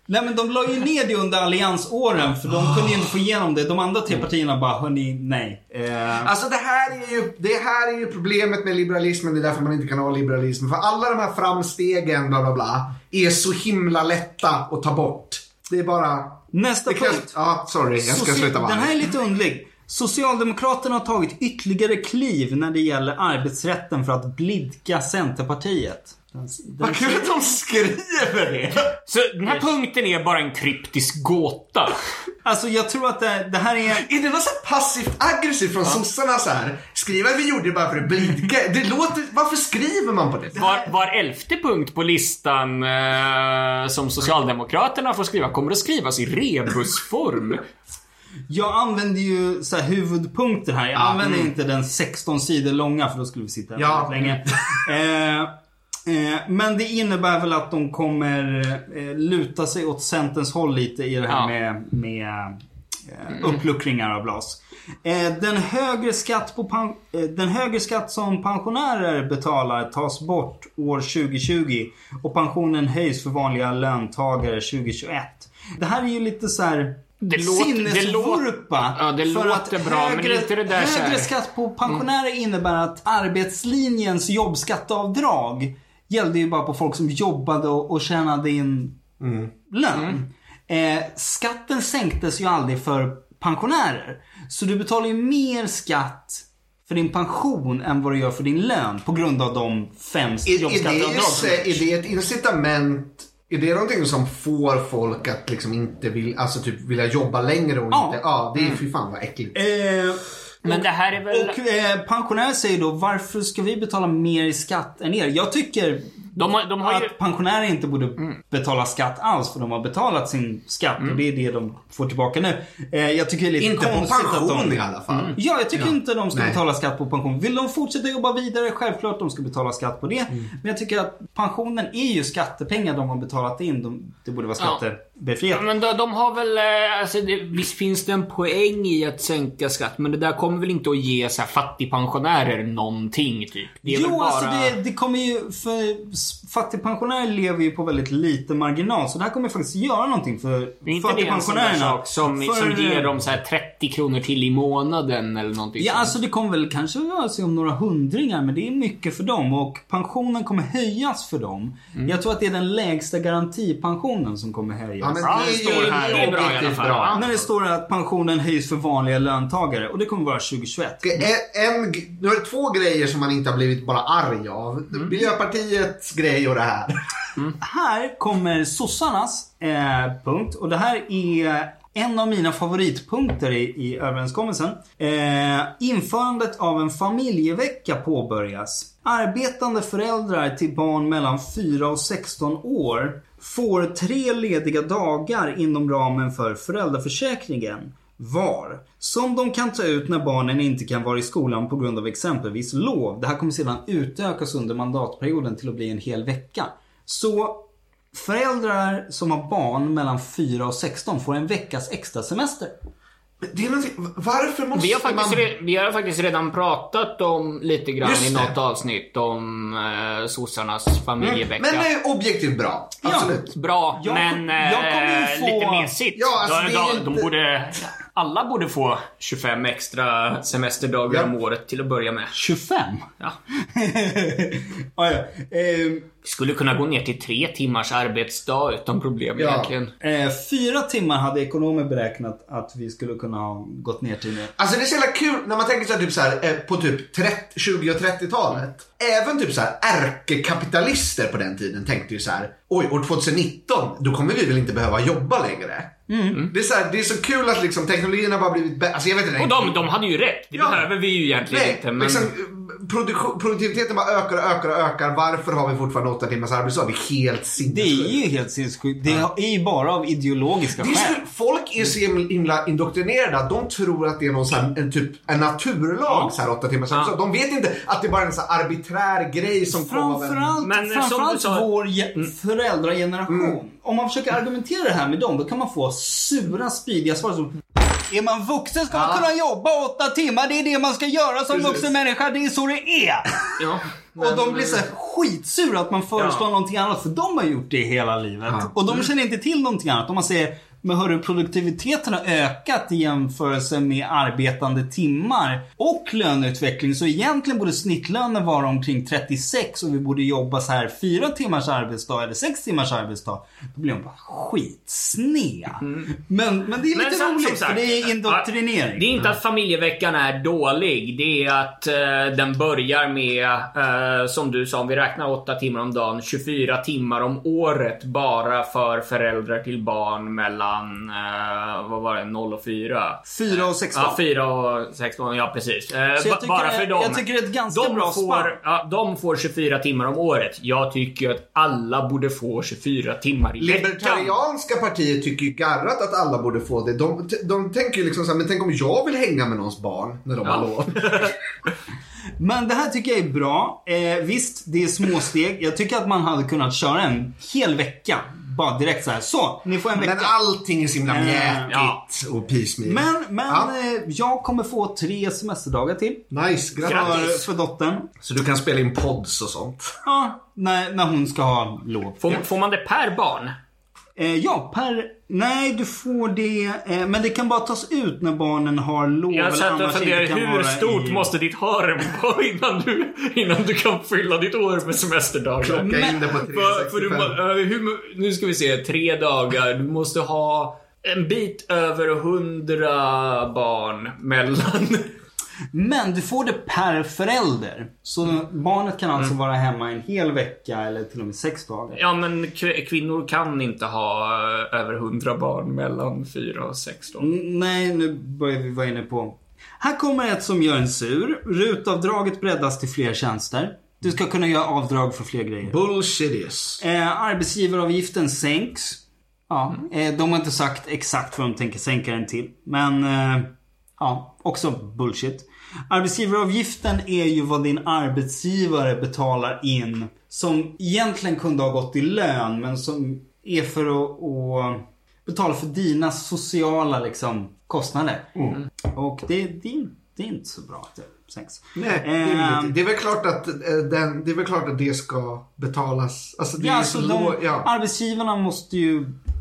nej men de la ju ner det under alliansåren för de kunde ju inte få igenom det. De andra tre partierna bara, hörni, nej. Eh, Alltså det här, är ju, det här är ju problemet med liberalismen, det är därför man inte kan ha liberalism. För alla de här framstegen, bla bla bla, är så himla lätta att ta bort. Det är bara... Nästa Det punkt. ja, sorry, jag ska Soci- sluta vara Den här är lite underlig. Socialdemokraterna har tagit ytterligare kliv när det gäller arbetsrätten för att blidka Centerpartiet. Vad kul att de skriver det! Så den här punkten är bara en kryptisk gåta. alltså jag tror att det, det här är... Är det något så passivt aggressivt från sossarna så här? Skriva vi gjorde det bara för att blidka. Det låter, varför skriver man på det? det Var, här, var elfte punkt på listan eh, som Socialdemokraterna får skriva kommer att skrivas i rebusform. Jag använder ju så här huvudpunkter här. Jag Ja, använder mm. inte den 16 sidor långa för då skulle vi sitta här Ja. väldigt länge. Eh, men det innebär väl att de kommer eh, luta sig åt Centerns håll lite i det här Ja. med, med eh, uppluckringar av LAS. Eh, den, högre skatt på eh, den högre skatt som pensionärer betalar tas bort år 2020 och pensionen höjs för vanliga löntagare 2021. Det här är ju lite så här Det sinnesvurpa. Ja, det för låter att bra, men inte det där Högre skatt på pensionärer innebär att arbetslinjens jobbskatteavdrag gällde ju bara på folk som jobbade och, och tjänade in lön. Eh, skatten sänktes ju aldrig för pensionärer. Så du betalar ju mer skatt för din pension än vad du gör för din lön på grund av de fem Är, är, det, jobbskatteavdrag som är gjorts. det ett incitament? Är det någonting som får folk att liksom inte vill, alltså typ vilja jobba längre och Ja. inte, ja det är fy fan vad äckligt. Eh, men det här är väl... och eh, pensionärer säger då varför ska vi betala mer i skatt än er? Jag tycker de har, de har ju... att pensionärer inte borde betala skatt alls för de har betalat sin skatt och det är det de får tillbaka nu. Eh, jag tycker det är lite inte på konstigt pension att de... i alla fall. Ja, jag tycker inte de ska Nej. betala skatt på pension. Vill de fortsätta jobba vidare, självklart de ska betala skatt på det. Mm. Men jag tycker att pensionen är ju skattepengar de har betalat in. De, det borde vara Ja. skattebefriat. Men de, de har väl, eh, alltså det, visst finns det en poäng i att sänka skatt, men det där kommer väl inte att ge så här fattigpensionärer någonting typ? Det Jo, bara... alltså det, det kommer ju... För fattigpensionärer lever ju på väldigt lite marginal. Så det här kommer faktiskt göra någonting för Det är inte det en fattigpensionärerna. sak som, För- som ger dem så här 30 kronor till i månaden eller någonting Ja, sånt? alltså det kommer väl kanske röra sig om några hundringar, men det är mycket för dem. Och pensionen kommer höjas för dem. Mm. Jag tror att det är den lägsta garantipensionen som kommer höjas. Ja, men Ja, det det är står här. Det är bra i alla fall. bra. Ja. När det står att pensionen höjs för vanliga löntagare och det kommer vara 2021. En, en, nu är det två grejer som man inte har blivit bara arg av. Miljöpartiets grej och det här. Här kommer sossarnas eh, punkt och det här är en av mina favoritpunkter i, i överenskommelsen. Eh, införandet av en familjevecka påbörjas. Arbetande föräldrar till barn mellan 4 och 16 år får tre lediga dagar inom ramen för föräldraförsäkringen var. Som de kan ta ut när barnen inte kan vara i skolan på grund av exempelvis lov. Det här kommer sedan utökas under mandatperioden till att bli en hel vecka. Så föräldrar som har barn mellan 4 och 16 får en veckas extra semester. Det är varför måste Vi har, faktiskt man... re, vi har faktiskt redan pratat om lite grann Just i det. något avsnitt om eh, sossarnas familjevecka. Men det är objektivt bra. Absolut. Bra, Jag- men jag kommer ju eh, få- lite mesigt. Ja, alltså, de, det är de, de inte- borde, alla borde få 25 extra semesterdagar Ja. om året till att börja med. 25? Ja. ah, ja. Vi skulle kunna gå ner till tre timmars arbetsdag utan problem Ja. egentligen. eh, fyra timmar hade ekonomer beräknat att vi skulle kunna ha gått ner till nu. Alltså det är så jävla kul när man tänker så här, typ så här, eh, på typ 30, 20 och 30-talet. Även typ så här ärkekapitalister på den tiden tänkte ju så här. Oj, år 2019, då kommer vi väl inte behöva jobba längre. Det, är så här, det är så kul att liksom teknologin har bara blivit bättre. Alltså jag vet inte. Och de, de hade ju rätt. Det Ja. behöver vi ju egentligen Nej, inte. Men... liksom, produktion, produktiviteten bara ökar och ökar och ökar. Varför har vi fortfarande åtta timmars arbetsdag? Det är helt Det sinnessjukt. är ju helt sinnessjukt. Det är ju bara av ideologiska Det är skäl. så, folk är så himla indoktrinerade att de tror att det är någon här, en, typ, en naturlag, Ja. så här åtta timmars arbetsdag. De vet inte att det bara är en sån här arbiträr grej som kom av en... Framförallt, Men, eh, som framförallt sa- vår ge- föräldrageneration. Om man försöker argumentera det här med dem, då kan man få sura, spydiga svar som är man vuxen ska man Ja. kunna jobba åtta timmar. Det är det man ska göra som Precis. vuxen människa. Det är så det är. Ja, och de blir så skitsura att man föreslår Ja. någonting annat. För de har gjort det hela livet. Ja. Och de känner inte till någonting annat. Om man säger men hörru, produktiviteten har ökat i jämförelse med arbetande timmar och löneutveckling. Så egentligen borde snittlönen vara omkring 36 och vi borde jobba så här fyra timmars arbetsdag eller sex timmars arbetsdag. Då blir de bara skitsned. Men, men det är Men lite som roligt sagt, för det är indoktrinering. Det är inte att familjeveckan är dålig. Det är att eh, den börjar med, eh, som du sa, om vi räknar 8 timmar om dagen, 24 timmar om året bara för föräldrar till barn mellan, eh, vad var det, 0 och 4? Fyra och 16. Ja, 4 och 16, ja precis. Eh, Så jag tycker- bara för dem. jag tycker det är ett ganska de bra spann. får, ja, De får 24 timmar om året. Jag tycker att alla borde få 24 timmar i veckan. Libertarianska partiet tycker ju garrat att alla borde få det. De, de tänker ju liksom så här, men tänk om jag vill hänga med någons barn när de Ja. har lov. Men det här tycker jag är bra. Eh, visst, det är småsteg. Jag tycker att man hade kunnat köra en hel vecka bara direkt så här. Så, ni får en vecka. Men allting är så himla Eh, mjäkigt ja. och piecemeal. Men, men Ja. eh, jag kommer få tre semesterdagar till. Nice, För, grattis. för dottern. Så du kan spela in pods och sånt. Ja, när, när hon ska ha lov. Får, får man det per barn? Eh, ja, per... Nej, du får det. Eh, men det kan bara tas ut när barnen har lov. Jag satt och funderade, hur stort i- måste ditt harem vara innan du, innan du kan fylla ditt år med semesterdagar? Plocka in det på För, för du, 365. må- eh, hur, nu ska vi se, tre dagar. Du måste ha en bit över hundra barn mellan. Men du får det per förälder. Så barnet kan alltså vara hemma en hel vecka eller till och med sex dagar. Ja, men kv- kvinnor kan inte ha eh, över hundra barn mellan fyra och sex då. Mm, Nej, nu börjar vi vara inne på. Här kommer ett som gör en sur. Rutavdraget breddas till fler tjänster. Du ska kunna göra avdrag för fler grejer. Bullshittis. Eh, arbetsgivaravgiften sänks. Ja, Mm. eh, de har inte sagt exakt vad de tänker sänka den till. Men eh, ja, också bullshit. Arbetsgivaravgiften är ju vad din arbetsgivare betalar in. Som egentligen kunde ha gått i lön men som är för att, att betala för dina sociala liksom, kostnader. Mm. Och det, det, det är inte så bra att det sänks. Nej, det är, Ehm, det är väl klart att, eh, den, det är väl klart att det ska betalas. Alltså det Ja, alltså så de, ja. Arbetsgivarna måste ju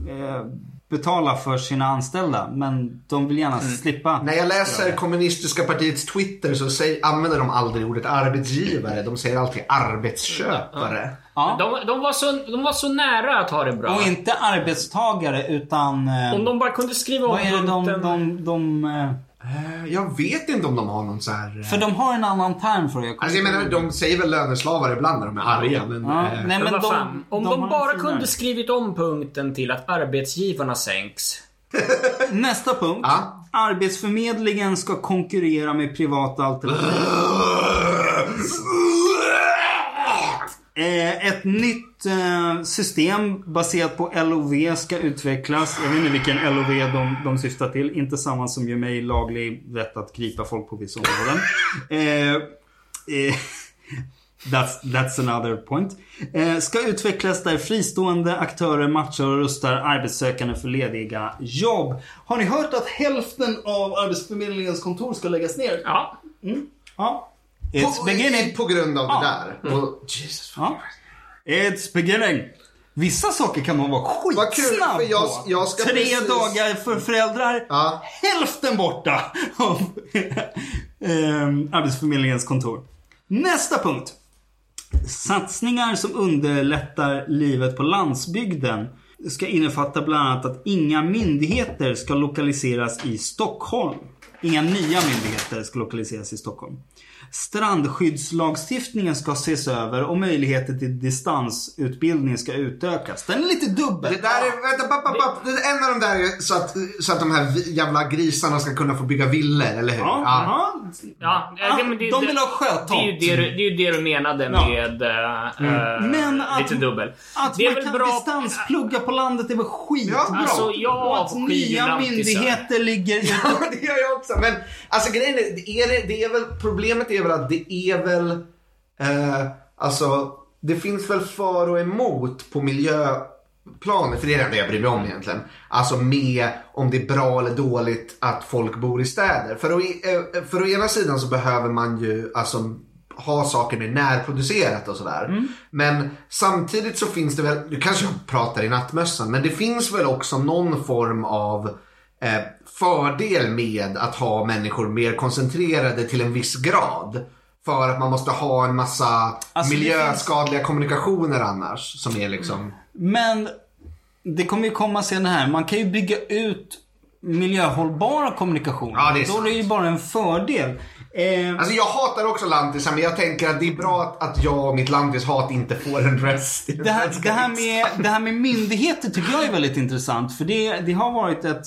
eh, betala för sina anställda. Men de vill gärna slippa. När jag läser kommunistiska partiets Twitter så säger, använder de aldrig ordet arbetsgivare. De säger alltid arbetsköpare. Ja. De, de, var så, de var så nära att ha det bra. Och inte arbetstagare utan... Eh, Om de bara kunde skriva om vad är det de... de, de eh, Eh, Jag vet inte om de har någon så här... eh, för de har en annan term för det. kommer Alltså jag menar, de säger väl löneslavar ibland när de är arga. Men, Ja, eh, nej, Men de, fan, om de de, bara kunde skrivit om punkten till att arbetsgivarna sänks. Nästa punkt. Ja. Arbetsförmedlingen ska konkurrera med privata alternativ. Eh, ett nytt eh, system baserat på LOV ska utvecklas. Jag vet inte vilken LOV de, de syftar till. Inte samma som ger mig laglig rätt att gripa folk på vissa områden. Eh, That's, that's another point. Eh, ska utvecklas där fristående aktörer matchar och rustar arbetssökande för lediga jobb. Har ni hört att hälften av Arbetsförmedlingens kontor ska läggas ner? Ja. Ja. It's på, beginning. på grund av Ja. det där. Och, Jesus. Ja. It's beginning. Vissa saker kan man vara Vad kul, skitsnabb för jag- på. jag ska Tre precis- dagar för föräldrar. Ja. Hälften borta av ehm, Arbetsförmedlingens kontor. Nästa punkt. Satsningar som underlättar livet på landsbygden ska innefatta bland annat att inga myndigheter ska lokaliseras i Stockholm. Inga nya myndigheter ska lokaliseras i Stockholm. Strandskyddslagstiftningen ska ses över och möjligheter till distansutbildning ska utökas. Den är lite dubbel. Det där är, vänta, papp, papp, papp. Det är en av de där är så att, så att de här jävla grisarna ska kunna få bygga villor, eller hur? Ja, ja. Ja, Ja, det, de vill ha det, är sjötomt. ju det, är ju det du menade Ja. med äh, Men att- lite dubbel. Att det är man kan bra... distansplugga på landet är väl skitbra? Ja, Alltså, jag och att nya myndigheter ligger Ja, det gör jag också. Men alltså grejen är, det är, det, det är väl, problemet är väl att det är väl, eh, alltså det finns väl för och emot på miljöplanet, för det är det enda jag bryr mig om egentligen. Alltså med om det är bra eller dåligt att folk bor i städer. För å, eh, för å ena sidan så behöver man ju alltså ha saker mer närproducerat och sådär. Men samtidigt så finns det väl, nu kanske jag pratar i nattmössan, men det finns väl också någon form av fördel med att ha människor mer koncentrerade till en viss grad. För att man måste ha en massa Alltså, miljöskadliga kommunikationer annars. Som är liksom... Men det kommer ju komma sen här. Man kan ju bygga ut miljöhållbara kommunikationer. Ja, det är Då är det ju bara en fördel. Eh, Alltså jag hatar också lantisar men jag tänker att det är bra att, jag och mitt lantishat inte får en den det, här, det, här med, det här med myndigheter tycker jag är väldigt intressant. För det, det har varit ett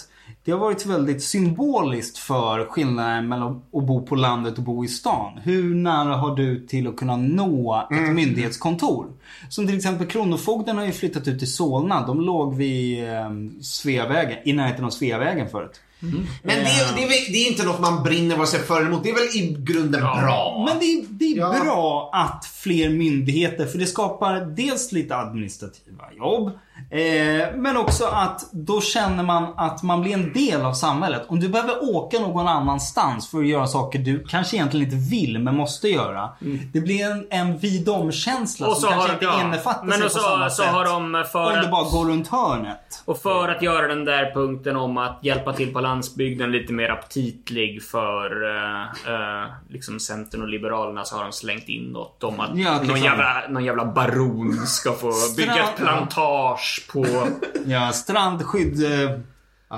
det har varit väldigt symboliskt för skillnaden mellan att bo på landet och bo i stan. Hur nära har du till att kunna nå ett myndighetskontor? Som till exempel Kronofogden har ju flyttat ut till Solna. De låg vid eh, Sveavägen, i närheten av Sveavägen förut. Men det, är- det, är, det är inte något man brinner vare sig för eller emot. Det är väl i grunden bra. Men det är, det är Ja. bra att fler myndigheter, för det skapar dels lite administrativa jobb. Eh, men också att då känner man att man blir en del av samhället. Om du behöver åka någon annanstans för att göra saker du kanske egentligen inte vill men måste göra. Det blir en, en vid-om-känsla Och som kanske har- inte ja. innefattar Men sig och på så- samma så sätt. har de för Om du bara går runt hörnet. Och för att göra den där punkten om att hjälpa till på landsbygden lite mer aptitlig för eh, eh, liksom Centern och Liberalerna så har de slängt in något om att Ja, någon, jävla, någon jävla baron ska få bygga ett plantage på... Ja, strandskydd, eh,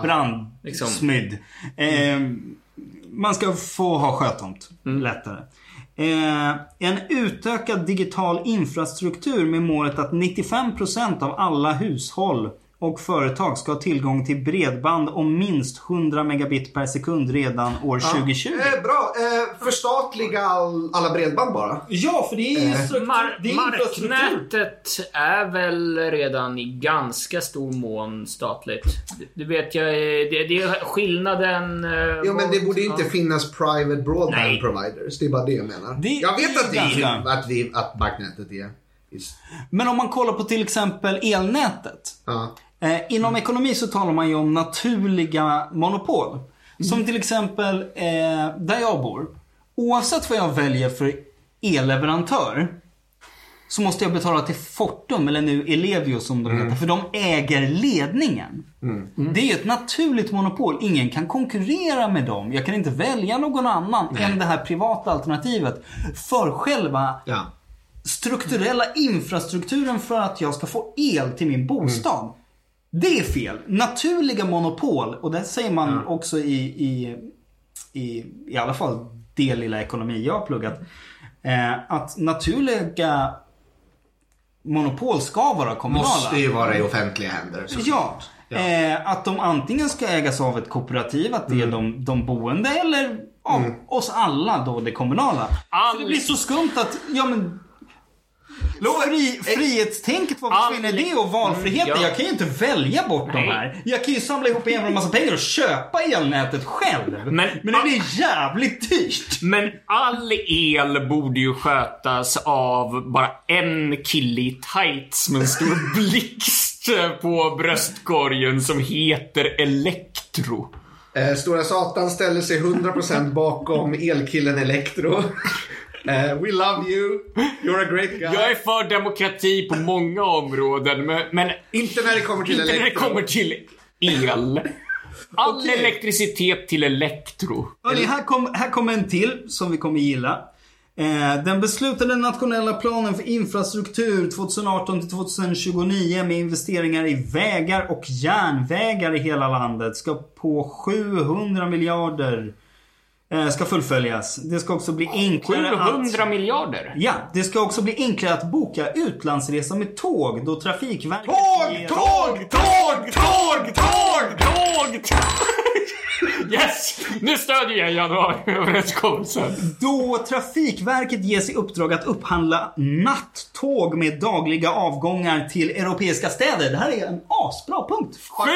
brandsmydd. Eh, man ska få ha sjötomt. Lättare. Eh, en utökad digital infrastruktur med målet att 95% av alla hushåll och företag ska ha tillgång till bredband om minst 100 megabit per sekund redan år 2020. Eh, bra. Eh, förstatliga all, alla bredband bara. Ja, för det är ju struktur, Mar- det är infrastruktur. marknätet är väl redan i ganska stor mån statligt. Det- Det vet jag. eh, Det, det är skillnaden... eh, Jo, men det borde inte ja. finnas private broadband Nej. providers. Det är bara det jag menar. Det jag vet att, det är, att, vi, att marknätet är... is- Men om man kollar på till exempel elnätet. Ja. Eh, inom ekonomi så talar man ju om naturliga monopol. Som till exempel eh, där jag bor. Oavsett vad jag väljer för elleverantör. Så måste jag betala till Fortum, eller nu Ellevio som de heter. För de äger ledningen. Det är ju ett naturligt monopol. Ingen kan konkurrera med dem. Jag kan inte välja någon annan än det här privata alternativet. För själva ja. strukturella infrastrukturen för att jag ska få el till min bostad. Det är fel. Naturliga monopol, och det säger man också i, i, i, i alla fall det lilla ekonomi jag har pluggat. Eh, att naturliga monopol ska vara kommunala. Måste ju vara i offentliga händer. såklart. Ja. Ja. Eh, att de antingen ska ägas av ett kooperativ, att det är de, de boende eller av oss alla då, det kommunala. All- det blir så skumt att, ja men Fri, frihetstänket, vad All- försvinner det? Och valfriheten? Ja. Jag kan ju inte välja bort Nej. de här. Jag kan ju samla ihop en jävla massa pengar och köpa elnätet själv. Men- men det blir jävligt dyrt. Men all el borde ju skötas av bara en kille i tights med en stor blixt på bröstkorgen som heter Elektro. Eh, Stora Satan ställer sig 100% bakom elkillen Elektro. Eh, we love you. You're a great guy. Jag är för demokrati på många områden, men, men Inte när det kommer till inte när det Elektro. kommer till el. All Okej. elektricitet till elektro. Hörrni, här kommer här kom en till som vi kommer gilla. Eh, den beslutade nationella planen för infrastruktur 2018 till 2029 med investeringar i vägar och järnvägar i hela landet ska på 700 miljarder ska fullföljas. Det ska också bli enklare 700 att... miljarder. Ja, det ska också bli enklare att boka utlandsresa med tåg då Trafikverket... Tåg, ger- tåg, Tåg, tåg, tåg, tåg, tåg! Yes! Nu stödjer jag januariöverenskommelsen. Då Trafikverket ges i uppdrag att upphandla nattåg med dagliga avgångar till europeiska städer. Det här är en asbra punkt. 700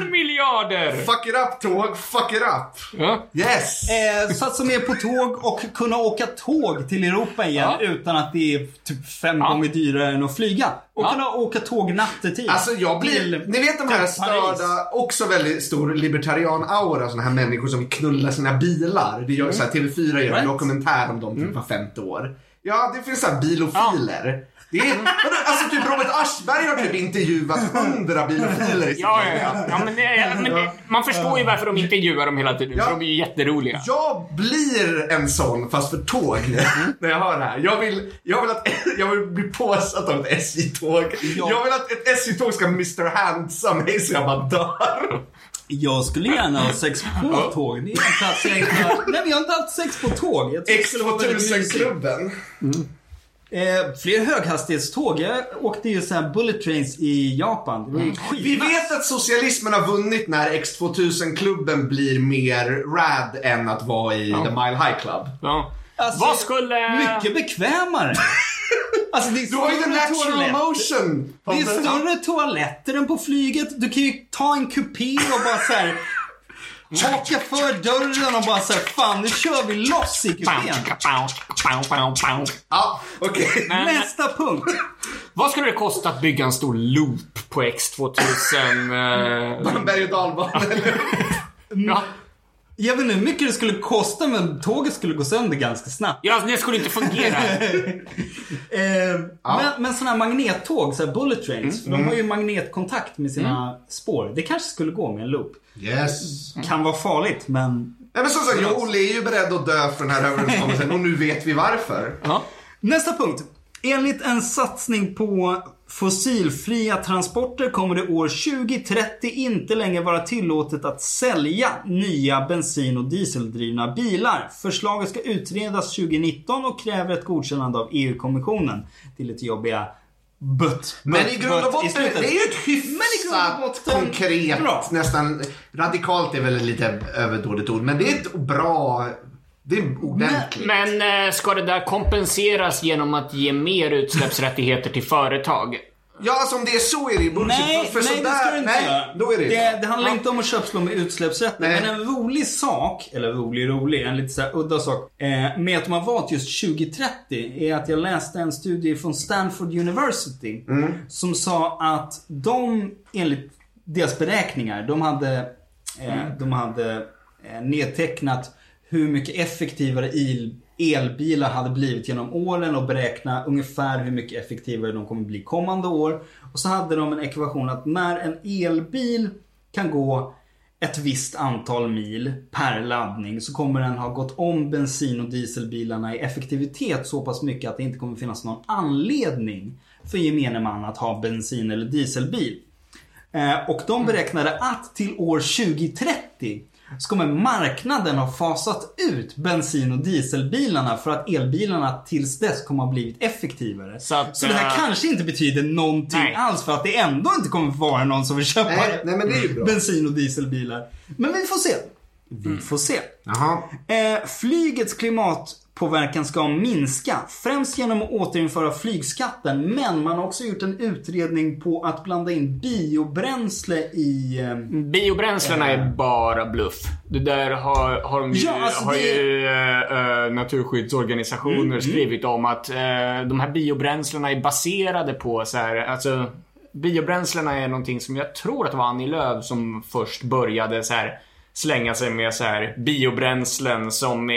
000 miljarder! Fuck it up tåg, fuck it up. Ja. Yes. Eh, satsa mer på tåg och kunna åka tåg till Europa igen Ja. utan att det är typ fem Ja. gånger dyrare än att flyga. Och Ja. kunna åka tåg nattetid. Alltså jag blir, Till- ni vet de här störda, också väldigt stor libertarian-aura, såna här människor som vill knulla sina bilar. Det gör så här, TV4 gör en Mm. Right. Mm. dokumentär om dem typ var femte år. Ja, det finns så här bilofiler. Det är, alltså typ Robert Aschberg har typ intervjuat hundra bilofiler Ja, ja, ja. ja men det, men det, man förstår ju varför de intervjuar dem hela tiden. Ja. För de är ju jätteroliga. Jag blir en sån fast för tåg när jag hör det här. Jag vill, jag vill, att, jag vill bli påsatt av ett SJ-tåg. Ja. Jag vill att ett SJ-tåg ska Mr. Handsome mig så jag bara dör. Jag skulle gärna ha sex på tåg. Det är en plats jag inte har... Nej, men jag har inte haft sex på tåg. Jag tycker det skulle vara väldigt mysigt. X2000-klubben. Eh, fler höghastighetståg. Jag åkte ju så här bullet trains i Japan. Det var ju skitnice. Vi vet att socialismen har vunnit när X2000-klubben blir mer rad än att vara i The Mile High Club. Ja. Alltså, Vad skulle... Mycket bekvämare. Alltså det är Du har ju natural motion. Det är större toaletter än på flyget. Du kan ju ta en kupé och bara så här haka för dörren och bara så här, fan nu kör vi loss i kupén. Ja, okej. Men- Nästa punkt. Vad skulle det kosta att bygga en stor loop på X2000? eh, Berg och dalbana ja. Jag vet inte hur mycket det skulle kosta men tåget skulle gå sönder ganska snabbt. ja, det skulle inte fungera. Eh, Men, men sådana här magnettåg, så här bullet trains, för de har ju magnetkontakt med sina spår. Det kanske skulle gå med en loop. Yes. Kan vara farligt men... Nej men som sagt, Olle är ju beredd att dö för den här överenskommelsen och nu vet vi varför. Ja. Nästa punkt. Enligt en satsning på fossilfria transporter kommer det år 2030 inte längre vara tillåtet att sälja nya bensin och dieseldrivna bilar. Förslaget ska utredas 2019 och kräver ett godkännande av EU-kommissionen. Det är lite jobbiga bött, Men i grund och botten, det är ju ett hyfsat konkret, bra. nästan radikalt är väl lite överdådigt ord, men det är ett bra, det är ordentligt. Men eh, ska det där kompenseras genom att ge mer utsläppsrättigheter till företag? Ja, alltså om det är så är det ju bullshit. Nej, för nej det ska du inte nej, göra. då är det, det, det handlar Ja. inte om att köpslå med utsläppsrätter. Nej. Men en rolig sak, eller rolig rolig, en lite så här udda sak. Eh, med att de har valt just 2030 är att jag läste en studie från Stanford University. Mm. Som sa att de, enligt deras beräkningar, de hade, eh, Mm. de hade eh, nedtecknat hur mycket effektivare el, elbilar hade blivit genom åren och beräkna ungefär hur mycket effektivare de kommer bli kommande år. Och så hade de en ekvation att när en elbil kan gå ett visst antal mil per laddning så kommer den ha gått om bensin och dieselbilarna i effektivitet så pass mycket att det inte kommer finnas någon anledning för gemene man att ha bensin eller dieselbil. Eh, Och de beräknade att till år 2030 så kommer marknaden ha fasat ut bensin och dieselbilarna för att elbilarna tills dess kommer ha blivit effektivare. Så att, det här eh, kanske inte betyder någonting nej. alls för att det ändå inte kommer vara någon som vill köpa Nej, nej, men det är ju bra. bensin och dieselbilar. Men vi får se. Vi får se. Jaha. Eh, flygets klimatpåverkan ska minska. Främst genom att återinföra flygskatten. Men man har också gjort en utredning på att blanda in biobränsle i... Eh, Biobränslena är bara bluff. Det där har, har, de ju, Ja, alltså har det- ju eh, eh, naturskyddsorganisationer skrivit om att eh, de här biobränslena är baserade på så här, alltså Biobränslena är någonting som jag tror att det var Annie Lööf som först började så här slänga sig med så här biobränslen som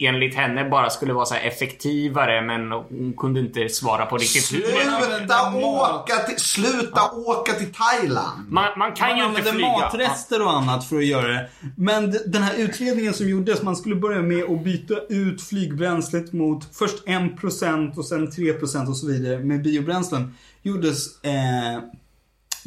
enligt henne bara skulle vara så här effektivare men hon kunde inte svara på riktigt hur. Sluta åka till, sluta åka till Thailand. Man, man kan man ju inte flyga. matrester och annat för att göra det. Men den här utredningen som gjordes, man skulle börja med att byta ut flygbränslet mot först 1% och sen 3% och så vidare med biobränslen. Gjordes eh,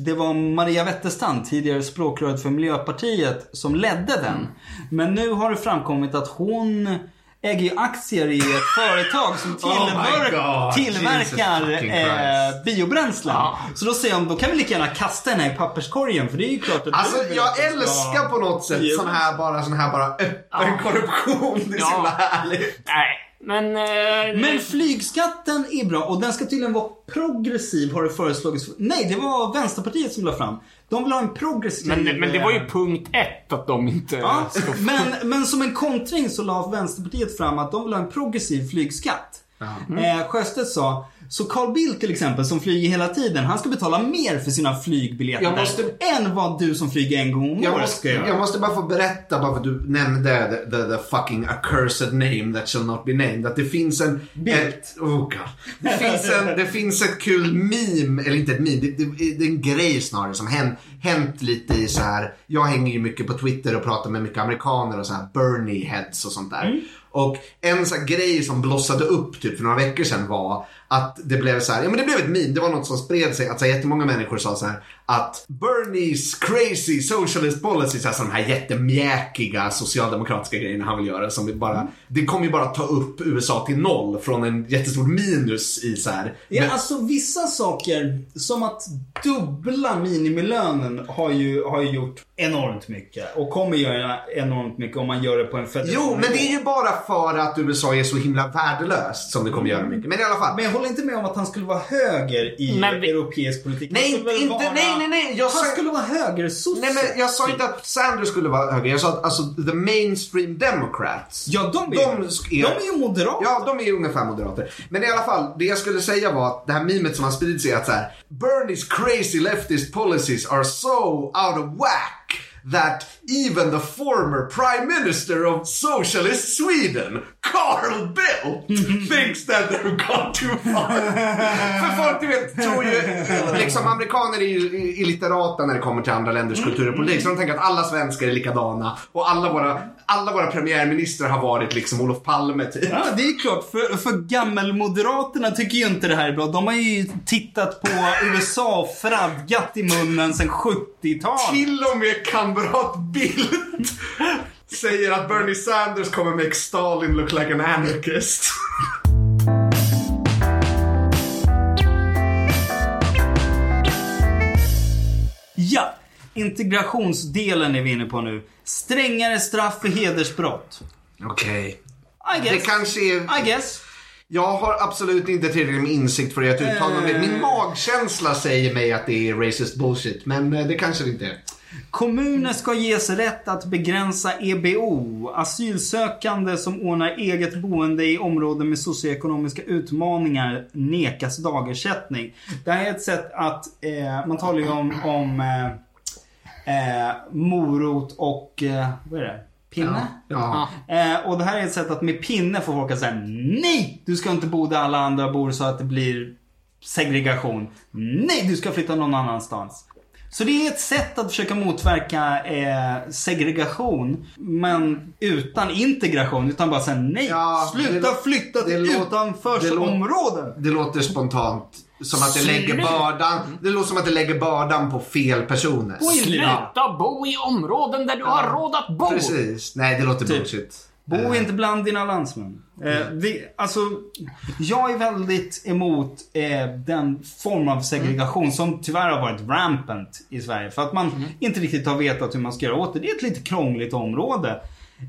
det var Maria Wetterstrand, tidigare språkröret för Miljöpartiet, som ledde den. Men nu har det framkommit att hon äger ju aktier i ett företag som Oh tillver- God. tillverkar eh, biobränslen. Ja. Så då säger de, då kan vi lika gärna kasta den här i papperskorgen för det är ju klart att Alltså jag älskar på något sätt Ja. sån här bara, sån här bara öppen korruption. Det är så Ja. himla härligt. Nej, men... Eh, Men flygskatten är bra och den ska tydligen vara progressiv har det föreslagits. Nej, det var Vänsterpartiet som la fram. De vill ha en progressiv... Men, men det var ju eh, punkt ett att de inte Ja, ska men, men som en kontring så la Vänsterpartiet fram att de vill ha en progressiv flygskatt. Eh, Sjöstedt sa, så Carl Bildt till exempel som flyger hela tiden, han ska betala mer för sina flygbiljetter Jag måste- än vad du som flyger en gång om Jag året måste, ska göra. jag måste bara få berätta, bara för att du nämnde the, the, the fucking accursed name that shall not be named. Att det finns en... Bild. Ett, oh God. Det, finns en, det finns ett kul meme, eller inte ett meme, det, det, det är en grej snarare som hänt, hänt lite i så här. Jag hänger ju mycket på Twitter och pratar med mycket amerikaner och så här Bernie heads och sånt där. Och en sån grej som blossade upp typ för några veckor sedan var att det blev så här, ja men det blev ett meme, det var något som spred sig, att så här, jättemånga människor sa så här att Bernies crazy socialist policies, alltså de här jättemjäkiga socialdemokratiska grejerna han vill göra som vi bara, det kommer ju bara ta upp USA till noll från en jättestor minus i så här. Ja, Men- alltså vissa saker, som att dubbla minimilönen har ju, har ju gjort enormt mycket. Och kommer göra enormt mycket om man gör det på en federal Jo, men det är ju bara för att USA är så himla värdelöst som det kommer göra mycket. Men i alla fall. Men jag håller inte med om att han skulle vara höger i vi- europeisk politik. Nej, inte, vara- nej, nej, nej. Jag Han sa, skulle vara högersosse. nej, men jag sa inte att Sanders skulle vara höger. Jag sa att alltså, the mainstream democrats. Ja, de är, De de sk- är, ju moderata. Ja, de är ju ungefär moderater. Men i alla fall, det jag skulle säga var att det här memet som har spridit sig är att så här, Bernie's crazy leftist policies are so out of whack that even the former prime minister of socialist Sweden, Carl Bildt, thinks that they've gone too far. För folk, du vet, tror ju, liksom amerikaner är ju illiterata när det kommer till andra länders kultur och politik. Så de tänker att alla svenskar är likadana och alla våra, alla våra premiärministrar har varit liksom Olof Palme typ. Ja, det är klart. För, för gammelmoderaterna tycker ju inte det här är bra. De har ju tittat på USA och fradgat i munnen sedan 70-talet. Till och med kamrat Bildt säger att Bernie Sanders kommer make Stalin look like an anarchist. Ja, integrationsdelen är vi inne på nu. Strängare straff för hedersbrott. Okej. I Det guess. kanske är... I guess. Jag har absolut inte tillräckligt med insikt för att uttala mig. Min Eh. magkänsla säger mig att det är racist bullshit. Men eh, det kanske det inte är. Kommuner ska ges rätt att begränsa EBO. Asylsökande som ordnar eget boende i områden med socioekonomiska utmaningar nekas dagersättning. Det här är ett sätt att, eh, man talar ju om, om eh, eh, morot och, eh, vad är det? Pinne? Ja. Eh, och det här är ett sätt att med pinne få folk att säga nej! Du ska inte bo där alla andra bor så att det blir segregation. Nej, du ska flytta någon annanstans. Så det är ett sätt att försöka motverka eh, segregation. Men utan integration. Utan bara säga nej. Ja, Sluta det- flytta till det utanförsområden. Det låter spontant som att det lägger bördan, det låter som att det lägger bördan på fel personer. Sluta bo i områden där du har råd att bo! Precis. Nej, det låter Typ. bullshit. Bo inte bland dina landsmän. Eh, det, alltså, jag är väldigt emot eh, den form av segregation som tyvärr har varit rampant i Sverige. För att man inte riktigt har vetat hur man ska göra åt det. Det är ett lite krångligt område.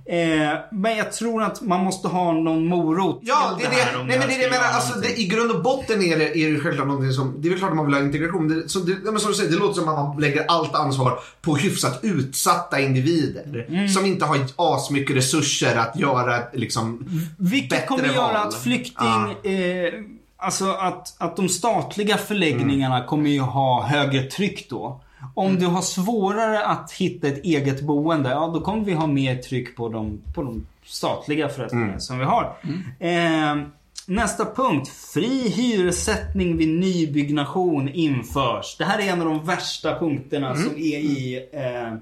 Eh, men jag tror att man måste ha någon morot Ja, det är här det. om Nej, men det är det jag menar. göra Alltså, det, I grund och botten är det, är det självklart någonting som... Det är väl klart att man vill ha integration. Det, så det, men som du säger, det låter som att man lägger allt ansvar på hyfsat utsatta individer. Mm. Som inte har asmycket resurser att göra liksom, Vilket bättre kommer göra val. att flykting... Eh, alltså att, att de statliga förläggningarna Mm. kommer ju ha högre tryck då. Om du har svårare att hitta ett eget boende, ja då kommer vi ha mer tryck på de, på de statliga förrättningar Mm. som vi har. Eh, nästa punkt. Fri hyressättning vid nybyggnation införs. Det här är en av de värsta punkterna Mm. som är i, eh,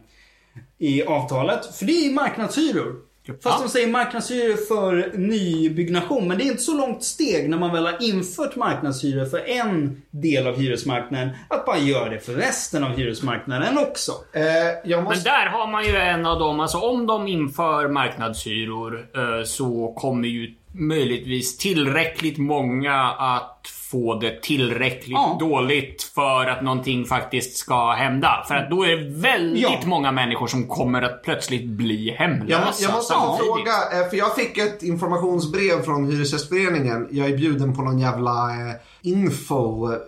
i avtalet. För det är marknadshyror. Fast de säger marknadshyror för nybyggnation. Men det är inte så långt steg när man väl har infört marknadshyror för en del av hyresmarknaden. Att bara göra det för resten av hyresmarknaden också. eh, jag Men måste... där har man ju en av dem, alltså om de inför marknadshyror eh, så kommer ju möjligtvis tillräckligt många att få det tillräckligt Ja. dåligt för att någonting faktiskt ska hända. För att då är det väldigt Ja. många människor som kommer att plötsligt bli hemlösa. Jag, jag måste få fråga, eh, för jag fick ett informationsbrev från Hyresgästföreningen. Jag är bjuden på någon jävla eh, info, eh,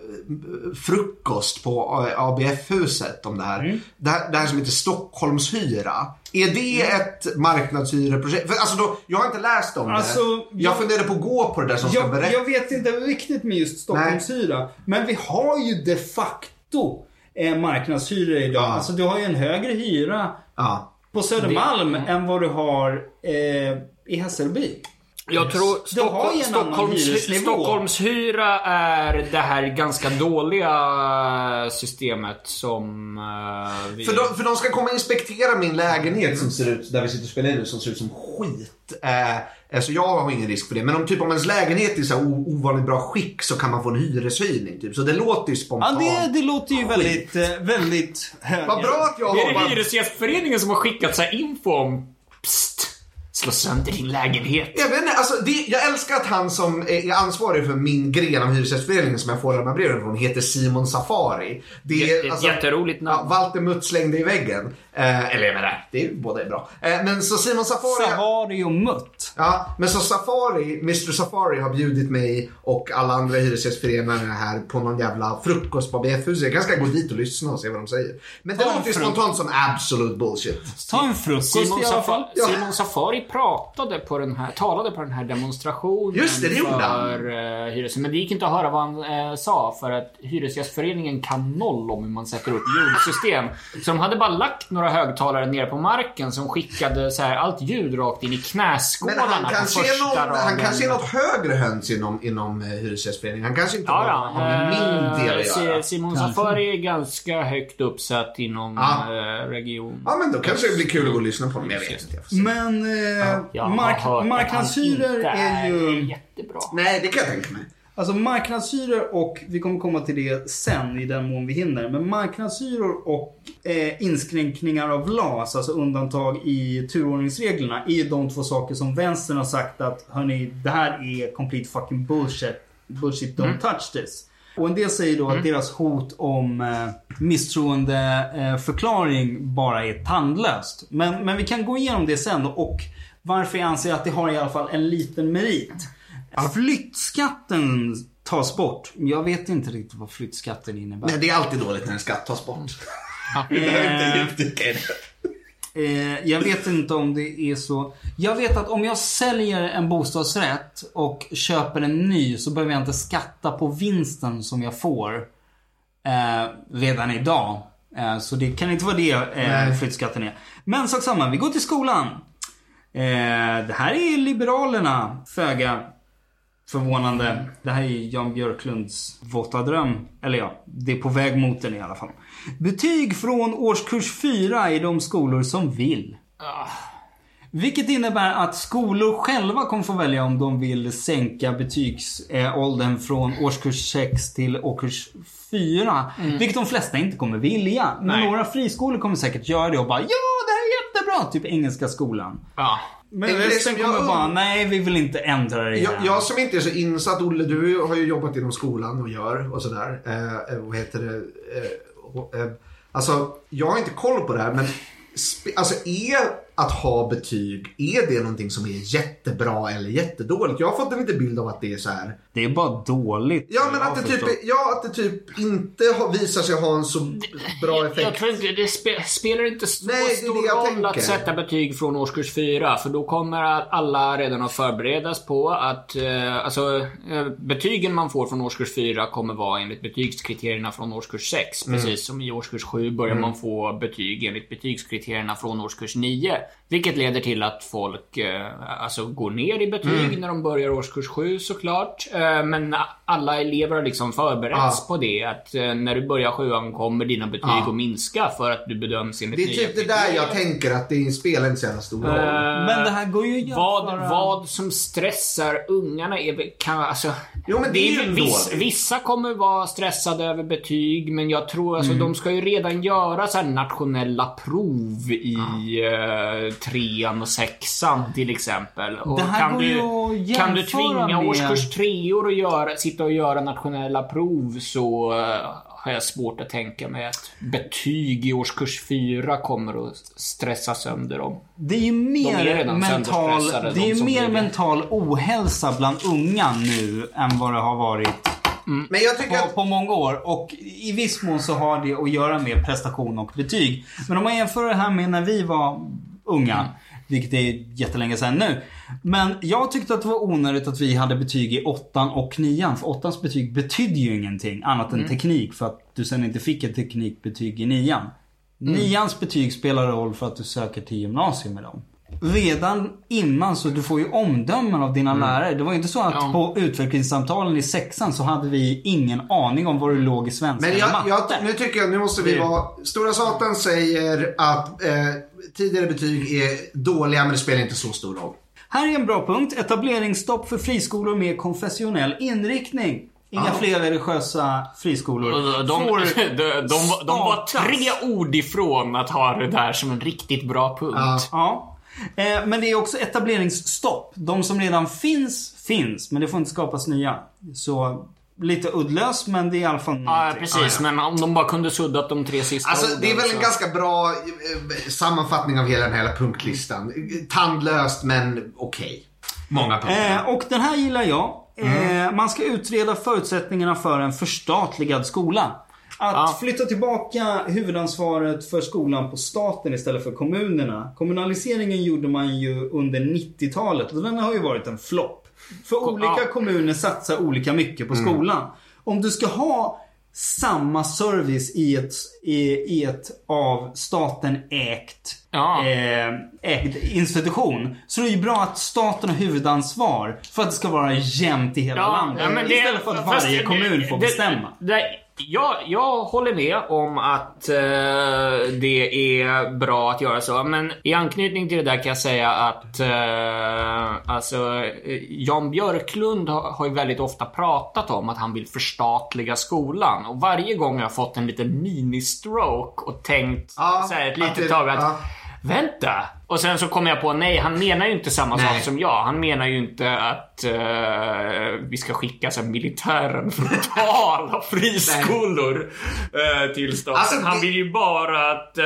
frukost på ABF-huset om det här. det här. Det här som heter Stockholmshyra. Är det ett marknadshyreprojekt? För alltså då, jag har inte läst om Alltså, det. Jag, jag- funderade på att gå på det där som ska Jag, berätta. jag vet inte riktigt med just Stockholmshyra. Men vi har ju de facto eh, marknadshyror idag. Ja. Alltså du har ju en högre hyra Ja. på Södermalm än vad du har eh, i Hässelby. Jag tror Stockholm, en annan Stockholms. Stockholmshyra är det här ganska dåliga systemet som eh, vi... För de, för de ska komma och inspektera min lägenhet som ser ut, där vi sitter och spelar in nu, som ser ut som skit. Eh, så jag har ingen risk för det. Men om typ om ens lägenhet är i så ovanligt bra skick så kan man få en hyreshöjning. Typ. Så det låter ju Ja, spontant. det, det låter ju väldigt, eh, väldigt högt. Vad bra att jag Det har är det Hyresgästföreningen som har skickat så här info om Psst! Slå sönder din lägenhet. Jag vet inte, alltså det, jag älskar att han som är är ansvarig för min gren av Hyresgästföreningen som jag får de här breven från heter Simon Safari. Det Jätte- ett jätteroligt namn. Ja, Walter Mutt slängde i väggen. Eh, eller jag menar, det är, båda är bra. Eh, men så Simon Safari... Savari och Mutt. Ja, men så Safari, Mr Safari har bjudit mig och alla andra hyresgästföreningar här på någon jävla frukost på BF-huset. Jag kanske ska gå dit och lyssna och se vad de säger. Men det låter ju spontant som absolut bullshit. Ta en frukost Simon, i alla fall. Safari, Simon Safari pratade på den här, talade på den här demonstrationen Just det, det gjorde han. för uh, hyresgäster. Men det gick inte att höra vad han eh, sa för att Hyresgästföreningen kan noll om hur man sätter upp ljudsystem. Så de hade bara lagt några högtalare ner på marken som skickade så här, allt ljud rakt in i Men knäskålarna han på kanske, är någon, han kanske är något högre höns inom, inom eh, Hyresgästföreningen. Han kanske inte Ja, bara ja. har med min del att Eh, göra. Si- Simon Safari är ganska högt uppsatt inom Ja. eh, region. Ja, men då kanske det blir kul att gå och lyssna på honom. Jag vet inte. Jag. Men eh, Har mark- marknadshyror är ju... jättebra. Nej, det kan jag tänka mig. Alltså marknadshyror och, vi kommer komma till det sen i den mån vi hinner. Men marknadshyror och eh, inskränkningar av LAS, alltså undantag i turordningsreglerna, är ju de två saker som vänstern har sagt att hörni, det här är complete fucking bullshit. Bullshit, don't touch this. Och en del säger då att deras hot om eh, misstroendeförklaring eh, förklaring bara är tandlöst. Men, men vi kan gå igenom det sen och varför jag anser att det har i alla fall en liten merit. Flyttskatten tas bort. Jag vet inte riktigt vad flyttskatten innebär. Nej, det är alltid dåligt när en skatt tas bort. Vi Eh, behöver inte djupdyka i det. Eh, jag vet inte om det är så. Jag vet att om jag säljer en bostadsrätt och köper en ny så behöver jag inte skatta på vinsten som jag får eh, redan idag. Eh, så det kan inte vara det eh, flyttskatten är. Men sak samma, vi går till skolan. Eh, det här är Liberalerna, föga förvånande. Det här är Jan Björklunds våta dröm. Eller ja, det är på väg mot den i alla fall. Betyg från årskurs 4 i de skolor som vill. Vilket innebär att skolor själva kommer få välja om de vill sänka betygsåldern från årskurs 6 till årskurs 4. Vilket de flesta inte kommer vilja. Men Nej. några friskolor kommer säkert göra det och bara Ja, jättebra! Typ Engelska skolan. Ja. Men Det resten som jag kommer und- bara Nej, vi vill inte ändra det Jag, igen." jag som inte är så insatt, Olle, du har ju jobbat inom skolan och gör och sådär. Eh, eh, vad heter det? Eh, och, eh, alltså, jag har inte koll på det här, men alltså är att ha betyg, är det någonting som är jättebra eller jättedåligt? Jag har fått en liten bild av att det är så här. Det är bara dåligt. Ja, men Jag att det, typ, ja, att det typ inte har, visar sig ha en så bra Jag, jag effekt. tror inte, det spe, spelar inte så Nej, stor roll tänker. att sätta betyg från årskurs 4. För då kommer alla redan att förberedas på att eh, alltså, eh, betygen man får från årskurs 4 kommer vara enligt betygskriterierna från årskurs 6. Mm. Precis som i årskurs 7 börjar man få betyg enligt betygskriterierna från årskurs 9. Vilket leder till att folk eh, alltså går ner i betyg Mm. när de börjar årskurs 7 såklart. Eh, men alla elever har liksom förberetts Ja. på det. Att eh, när du börjar sjuan kommer dina betyg Ja. att minska för att du bedöms enligt Det är typ det där jag tänker att det spelar inte så jävla stor roll. Eh, Men det här går ju att vad, vad som stressar ungarna är kan, alltså, Jo, men det är ju viss. Vissa kommer vara stressade över betyg men jag tror alltså Mm. de ska ju redan göra så här nationella prov i eh, trean och sexan till exempel. Och Det här kan, går du, ju att kan du tvinga med- årskurs treor att göra, sitta och göra nationella prov så eh, har jag svårt att tänka mig att betyg i årskurs fyra kommer att stressa sönder dem. Det är ju De är mer mental, det är ju mer mental ohälsa bland unga nu än vad det har varit Men jag tycker på, att på många år. Och i viss mån så har det att göra med prestation och betyg. Men om man jämför det här med när vi var unga, vilket är jättelänge sedan nu. Men jag tyckte att det var onödigt att vi hade betyg i åttan och nian. För åttans betyg betydde ju ingenting annat än teknik för att du sen inte fick ett teknikbetyg i nian. Nians betyg spelar roll för att du söker till gymnasium med dem. Redan innan så du får ju omdömen av dina lärare. Det var ju inte så att Ja. på utvecklingssamtalen i sexan så hade vi ingen aning om var du låg i svenska Men eller jag, matte. jag, nu tycker jag, nu måste vi vara... Stora Satan säger att eh, tidigare betyg är dåliga men det spelar inte så stor roll. Här är en bra punkt. Etableringsstopp för friskolor med konfessionell inriktning. Inga Ja. fler religiösa friskolor. De, de, får de, de, var- de var startas. tre ord ifrån att ha det där som en riktigt bra punkt. Ja. Ja. Eh, men det är också etableringsstopp. De som redan finns, finns. Men det får inte skapas nya. Så lite uddlöst men det är i alla fall Ja, någonting. precis. Men om de bara kunde suddat de tre sista Alltså orden, det är väl en så- ganska bra eh, sammanfattning av hela den här punktlistan. Tandlöst men okej. Många punkter. Eh, och den här gillar jag. Mm. Eh, man ska utreda förutsättningarna för en förstatligad skola. Att Ja. flytta tillbaka huvudansvaret för skolan på staten istället för kommunerna. Kommunaliseringen gjorde man ju under 90-talet och den har ju varit en flopp. För olika ja. kommuner satsar olika mycket Mm. på skolan. Om du ska ha samma service i ett, i, i ett av staten ägt Ja. eh, ägd institution. Så det är ju bra att staten har huvudansvar för att det ska vara jämnt i hela landet. ja, det- Istället för att varje kommun får det- bestämma. Det, jag, jag håller med om att eh, det är bra att göra så. Men i anknytning till det där kan jag säga att eh, alltså, eh, Jan Björklund har, har ju väldigt ofta pratat om att han vill förstatliga skolan. Och varje gång har jag fått en liten mini-stroke och tänkt Ja, så här, ett litet tag att ja. Vänta! Och sen så kom jag på, nej han menar ju inte samma Nej. sak som jag. Han menar ju inte att eh, vi ska skicka så här, militären för att ta alla friskolor eh, till staten. Alltså, det- Han vill ju bara att... eh,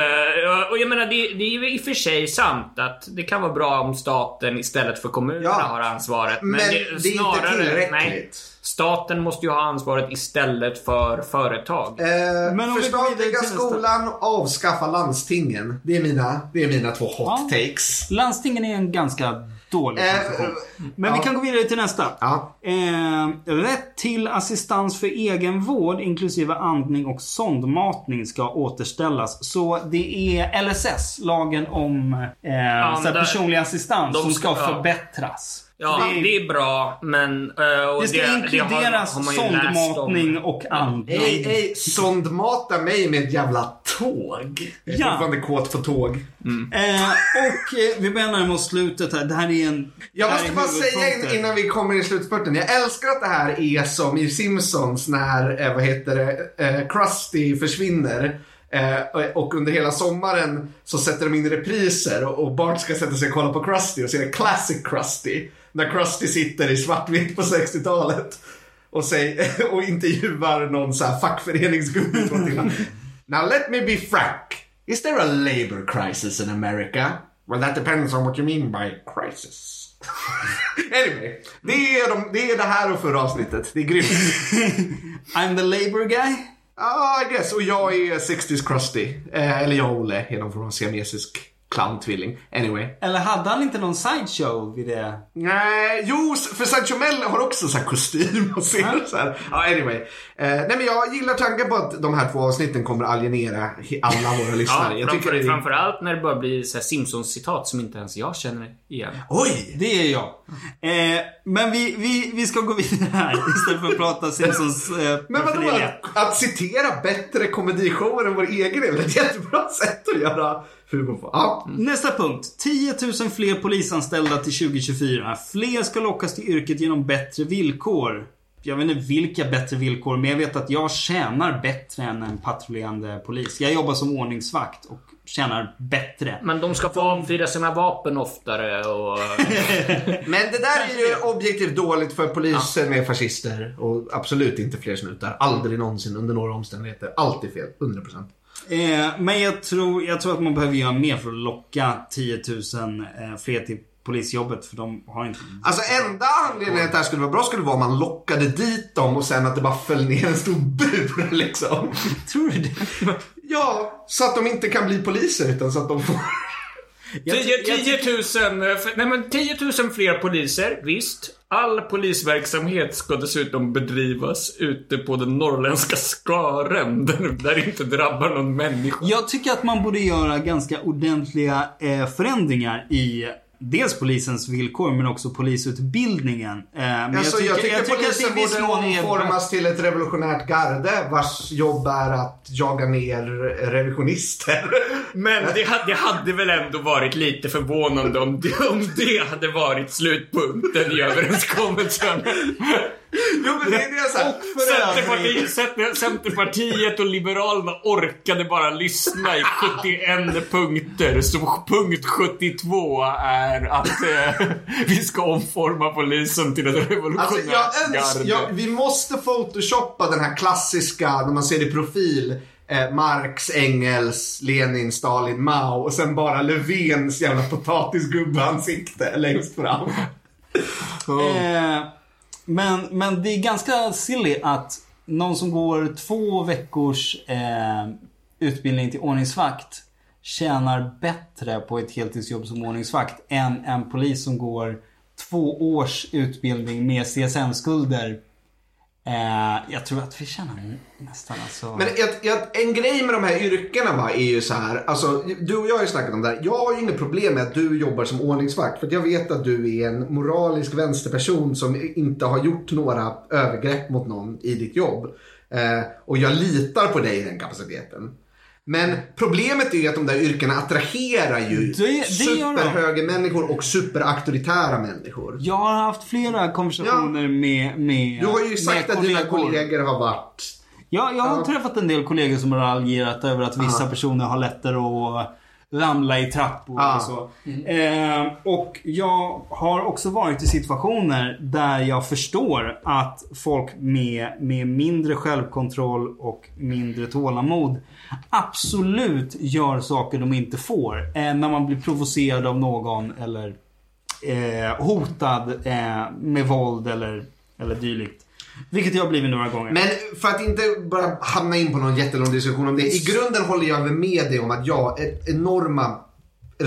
och jag menar, det, det är ju i och för sig sant att det kan vara bra om staten istället för kommunerna Ja. har ansvaret. Men det är inte tillräckligt. Nej, staten måste ju ha ansvaret istället för företag. Eh, Men om vi förstatliga skolan, avskaffa landstingen. Det är mina, det är mina två hot Ja. takes. Landstingen är en ganska dålig Eh, konstruktion. Men vi ja. kan gå vidare till nästa. Ja. Eh, rätt till assistans för egenvård inklusive andning och sondmatning ska återställas. Så det är LSS, lagen om eh, personlig assistans, som ska ska- ja. förbättras. Ja, det, är- det är bra, men... och det ska har- inkluderas har ju läst om. sondmatning och andning. Ej, ej, sondmata mig med ett jävla tåg. Jag är Ja. fortfarande kåt på tåg. Eh, och eh, vi börjar närma oss slutet här. Det här är en... Jag det måste bara säga innan vi kommer i slutspurten. Jag älskar att det här är som i Simpsons när, eh, vad heter det, eh, Krusty försvinner. Eh, och- och under hela sommaren så sätter de in repriser och, och Bart ska sätta sig och kolla på Krusty och se Classic Krusty. När Krusty sitter i svartvitt på 60-talet och, säger, och intervjuar någon så här fackföreningsgubbe. Now let me be frank. Is there a labor crisis in America? Well that depends on what you mean by crisis. anyway, det är, de, det är det här och förra avsnittet. Det är grymt. I'm the labor guy. Ah, I guess. Och jag är 60s crusty. Eh, eller jag och Olle är någon form av siamesisk clowntvilling. Anyway. Eller hade han inte någon sideshow vid det? Nej, jo, för Sancho Mel har också så här kostym och ser så här. Ja, anyway. Eh, nej, men jag gillar tanken på att de här två avsnitten kommer alienera alla våra lyssnare. Ja, jag framför, tycker det är... Framförallt när det börjar bli så här Simpsons-citat som inte ens jag känner igen. Oj! Det är jag. Eh, men vi, vi, vi ska gå vidare här istället för att prata Simpsons eh, Men vadå, att, att citera bättre komedishower än vår egen är väl ett jättebra sätt att göra. Ja. Nästa punkt. 10 000 fler polisanställda till 2024. Fler ska lockas till yrket genom bättre villkor. Jag vet inte vilka bättre villkor, men jag vet att jag tjänar bättre än en patrullerande polis. Jag jobbar som ordningsvakt och tjänar bättre. Men de ska få avfyra sina vapen oftare och... Men det där är ju objektivt dåligt för poliser med fascister och absolut inte fler snutar. Aldrig någonsin under några omständigheter. Alltid fel. 100%. Eh, men jag tror, jag tror att man behöver göra mer för att locka 10 000 eh, fler till polisjobbet. För de har inte... Alltså enda anledningen att det här skulle vara bra skulle vara om man lockade dit dem och sen att det bara föll ner en stor bur liksom. Tror du det? Ja, så att de inte kan bli poliser utan så att de får... 10, 10 000, eh, f- nej men 10 000 fler poliser, visst. All polisverksamhet ska dessutom bedrivas ute på den norrländska skaren, där där det inte drabbar någon människa. Jag tycker att man borde göra ganska ordentliga eh, förändringar i Dels polisens villkor men också polisutbildningen. Eh, men Alltså, jag tycker, att det i polisen viss borde omformas till ett revolutionärt garde vars jobb är att jaga ner revisionister. Men det hade, det hade väl ändå varit lite förvånande om det, om det hade varit slutpunkten i överenskommelsen. Jo men det är det så här. Och för övrigt, Centerpartiet, Center- Centerpartiet och Liberalerna orkade bara lyssna i 71 punkter. Så punkt 72 är att eh, vi ska omforma polisen till ett Alltså, revolutionärt jag öns- garde. jag, vi måste photoshoppa den här klassiska, när man ser i profil, eh, Marx, Engels, Lenin, Stalin, Mao och sen bara Löfvens jävla potatisgubbeansikte längst fram. Eh, men, men det är ganska silly att någon som går två veckors eh, utbildning till ordningsvakt tjänar bättre på ett heltidsjobb som ordningsvakt än en polis som går två års utbildning med CSN-skulder. Eh, jag tror att vi tjänar nästan alltså... Men ett, ett, en grej med de här yrkena va, är ju så här. Alltså, du och jag har ju snackat om det här. Jag har ju inget problem med att du jobbar som ordningsvakt. För att jag vet att du är en moralisk vänsterperson som inte har gjort några övergrepp mot någon i ditt jobb. Eh, och jag litar på dig i den kapaciteten. Men problemet är ju att de där yrkena attraherar ju Det- det superhögermänniskor och superauktoritära människor. Jag har haft flera konversationer med, med Du har ju sagt att dina kollegor har varit Ja, jag har Ja. träffat en del kollegor som har raljerat över att vissa personer har lättare att ramla i trappor Ja. och så. Eh, och jag har också varit i situationer där jag förstår att folk med, med mindre självkontroll och mindre tålamod absolut gör saker de inte får. Eh, när man blir provocerad av någon eller eh, hotad eh, med våld eller, eller dylikt. Vilket jag har blivit några gånger. Men för att inte bara hamna in på någon jättelång diskussion om det. I grunden håller jag med dig om att ja, enorma,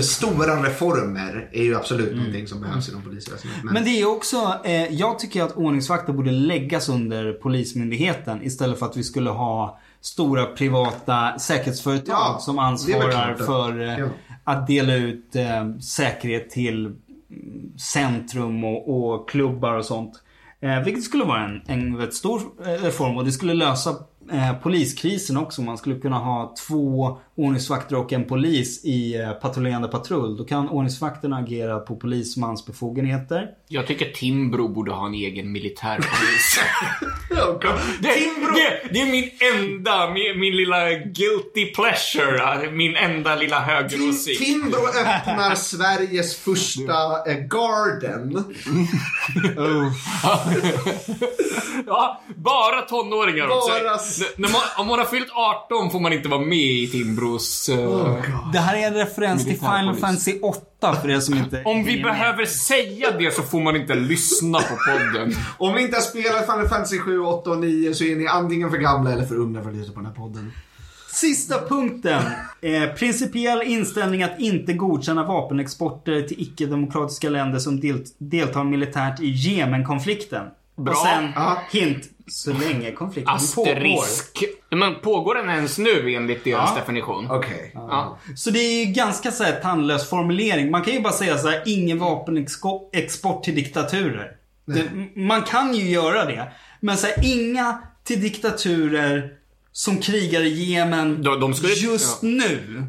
stora reformer är ju absolut någonting som behövs inom polisväsendet. Men, Men det är också, eh, jag tycker att ordningsvakter borde läggas under Polismyndigheten istället för att vi skulle ha stora privata säkerhetsföretag Ja, som ansvarar för eh, ja. att dela ut eh, säkerhet till mm, centrum och, och klubbar och sånt. Eh, vilket skulle vara en, en rätt stor eh, reform och det skulle lösa eh, poliskrisen också. Man skulle kunna ha två ordningsvakter och en polis i eh, patrullerande patrull. Då kan ordningsvakterna agera på polismans befogenheter. Jag tycker Timbro borde ha en egen militärpolis. Det, Timbro! det, det är min enda, min, min lilla guilty pleasure. Min enda lilla högeråsikt. Timbro öppnar Sveriges första eh, garden. Ja, bara tonåringar också. Bara- När man, om man har fyllt 18 får man inte vara med i Timbros... eh, Det här är en referens till Final. Fantasy 8 för er som inte om vi med. behöver säga det så får man inte lyssna på podden. Om ni inte har spelat Final Fantasy 7, 8 och 9 så är ni antingen för gamla eller för unga för att lyssna på den här podden. Sista punkten. Eh, principiell inställning att inte godkänna vapenexporter till icke-demokratiska länder som del deltar militärt i Jemenkonflikten. Bra. Och sen, Ja. hint, så länge konflikten pågår. Asterisk. Men pågår den ens nu enligt deras Ja. definition? Okej. Ja. Så det är ju ganska så här tandlös formulering. Man kan ju bara säga så här, ingen vapenexport till diktaturer. Det, man kan ju göra det. Men så här, inga till diktaturer som krigar i Jemen De- de skulle- just ja. nu.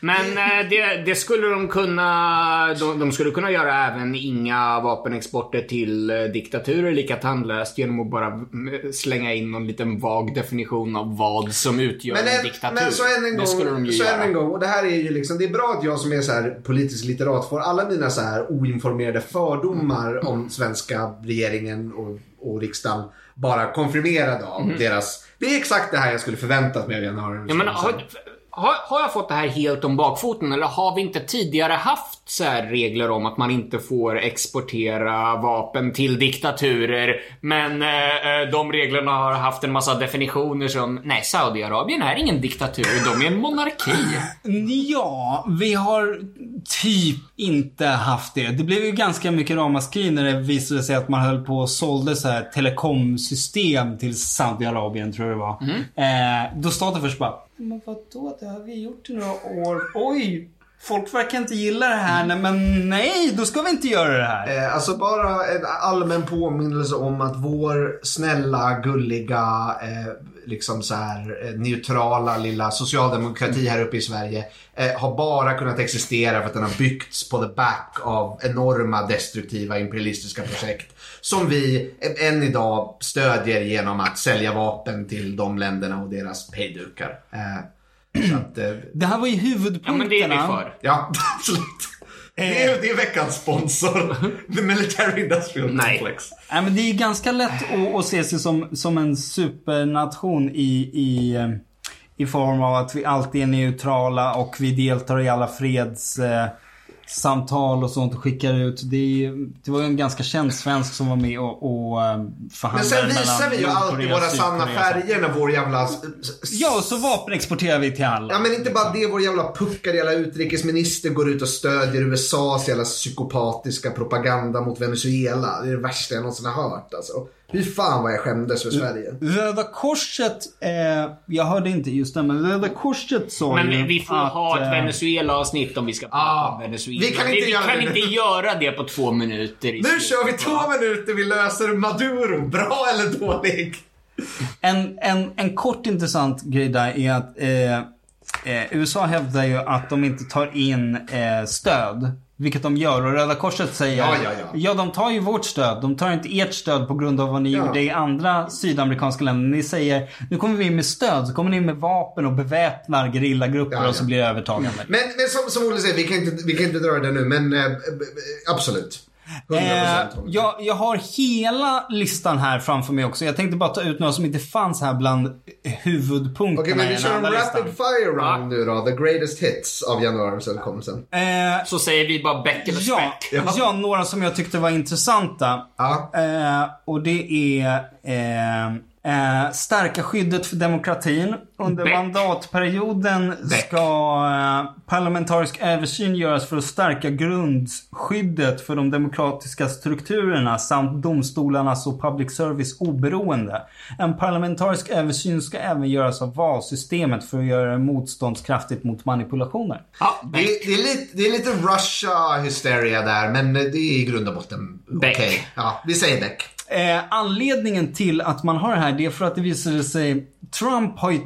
Men eh, det, det skulle de kunna... De, de skulle kunna göra även inga vapenexporter till eh, diktaturer lika tandlöst genom att bara mm, slänga in någon liten vag definition av vad som utgör Men, en en, diktatur. men så än en det skulle de gång, ju så göra. än en gång, och det här är ju liksom, det är bra att jag som är så här politisk litterat får alla mina så här oinformerade fördomar Mm. om svenska regeringen och, och riksdagen bara konfirmerade av deras, det är exakt det här jag skulle förväntat mig av januari. Ja, men har, har, har jag fått det här helt om bakfoten eller har vi inte tidigare haft så här regler om att man inte får exportera vapen till diktaturer? Men eh, eh, de reglerna har haft en massa definitioner som nej, Saudiarabien är ingen diktatur, de är en monarki. Ja, vi har typ inte haft det. Det blev ju ganska mycket ramaskri när det visade sig att man höll på och sålde så här telekomsystem till Saudiarabien, tror jag det var. Eh, då staten först bara, men vadå, det har vi gjort i några år. Oj! folk verkar inte gilla det här. Nej, men nej, då ska vi inte göra det här. Eh, alltså bara en allmän påminnelse om att vår snälla, gulliga, eh, liksom så här eh, neutrala lilla socialdemokrati här uppe i Sverige eh, har bara kunnat existera för att den har byggts på the back av enorma destruktiva imperialistiska projekt. Som vi eh, än idag stödjer genom att sälja vapen till de länderna och deras hejdukar. Eh, att, eh, Det här var ju Ja, huvudpunkterna. men det är vi för. ja, absolut. Det är, det är veckans sponsor. The Military Industrial Nej. Complex. Nej, men det är ganska lätt att, att se sig som, som en supernation i, i, eh, i form av att vi alltid är neutrala och vi deltar i alla freds... Eh, samtal och sånt och skickar ut. Det, det var ju en ganska känd svensk som var med och, och eh, Men förhandlade sen visar vi ju alltid våra sanna färger när vår jävla... Ja, och så vapen exporterar vi till alla. Ja men inte bara det, vår jävla puckade jävla utrikesminister går ut och stödjer USAs jävla psykopatiska propaganda mot Venezuela. Det är det värsta jag någonsin har hört alltså. Fy fan vad jag skämdes för Sverige. Röda Korset, eh, jag hörde inte just det, men Röda Korset sa ju Men vi får att, ha ett eh, Venezuela-avsnitt om vi ska prata Ja, om Venezuela. vi kan inte vi göra kan det inte göra det på två minuter. Nu slutet. kör vi två minuter, vi löser Maduro. Bra eller dålig? En, en, en kort intressant grej där är att eh, eh, USA hävdar ju att de inte tar in eh, stöd. Vilket de gör och Röda Korset säger Ja, ja, ja. de tar ju vårt stöd. De tar inte ert stöd på grund av vad ni Ja. gjorde i andra sydamerikanska länder. Ni säger nu kommer vi in med stöd. Så kommer ni in med vapen och beväpnar gerillagrupper Ja, och så ja. blir det övertagande. Men, men som, som Olle säger, vi kan, inte, vi kan inte dra det nu men eh, absolut. 100% Eh, jag, jag har hela listan här framför mig också. Jag tänkte bara ta ut några som inte fanns här bland huvudpunkterna Okej men i vi kör en rapid listan. fire round nu då. The greatest hits av januariöverenskommelsen. Eh, Så säger vi bara Beck eller Ja, Speck. ja. några som jag tyckte var intressanta. Ja. Eh, och det är eh, eh, stärka skyddet för demokratin. Under Beck. mandatperioden Beck. ska eh, parlamentarisk översyn göras för att stärka grundskyddet för de demokratiska strukturerna samt domstolarnas och public service oberoende. En parlamentarisk översyn ska även göras av valsystemet för att göra det motståndskraftigt mot manipulationer. Ja, Det, det, är lite, det är lite Russia hysteria där, men det är i grund och botten okej. Beck. Ja, vi säger Beck. Eh, anledningen till att man har det här det är för att det visade sig Trump har ju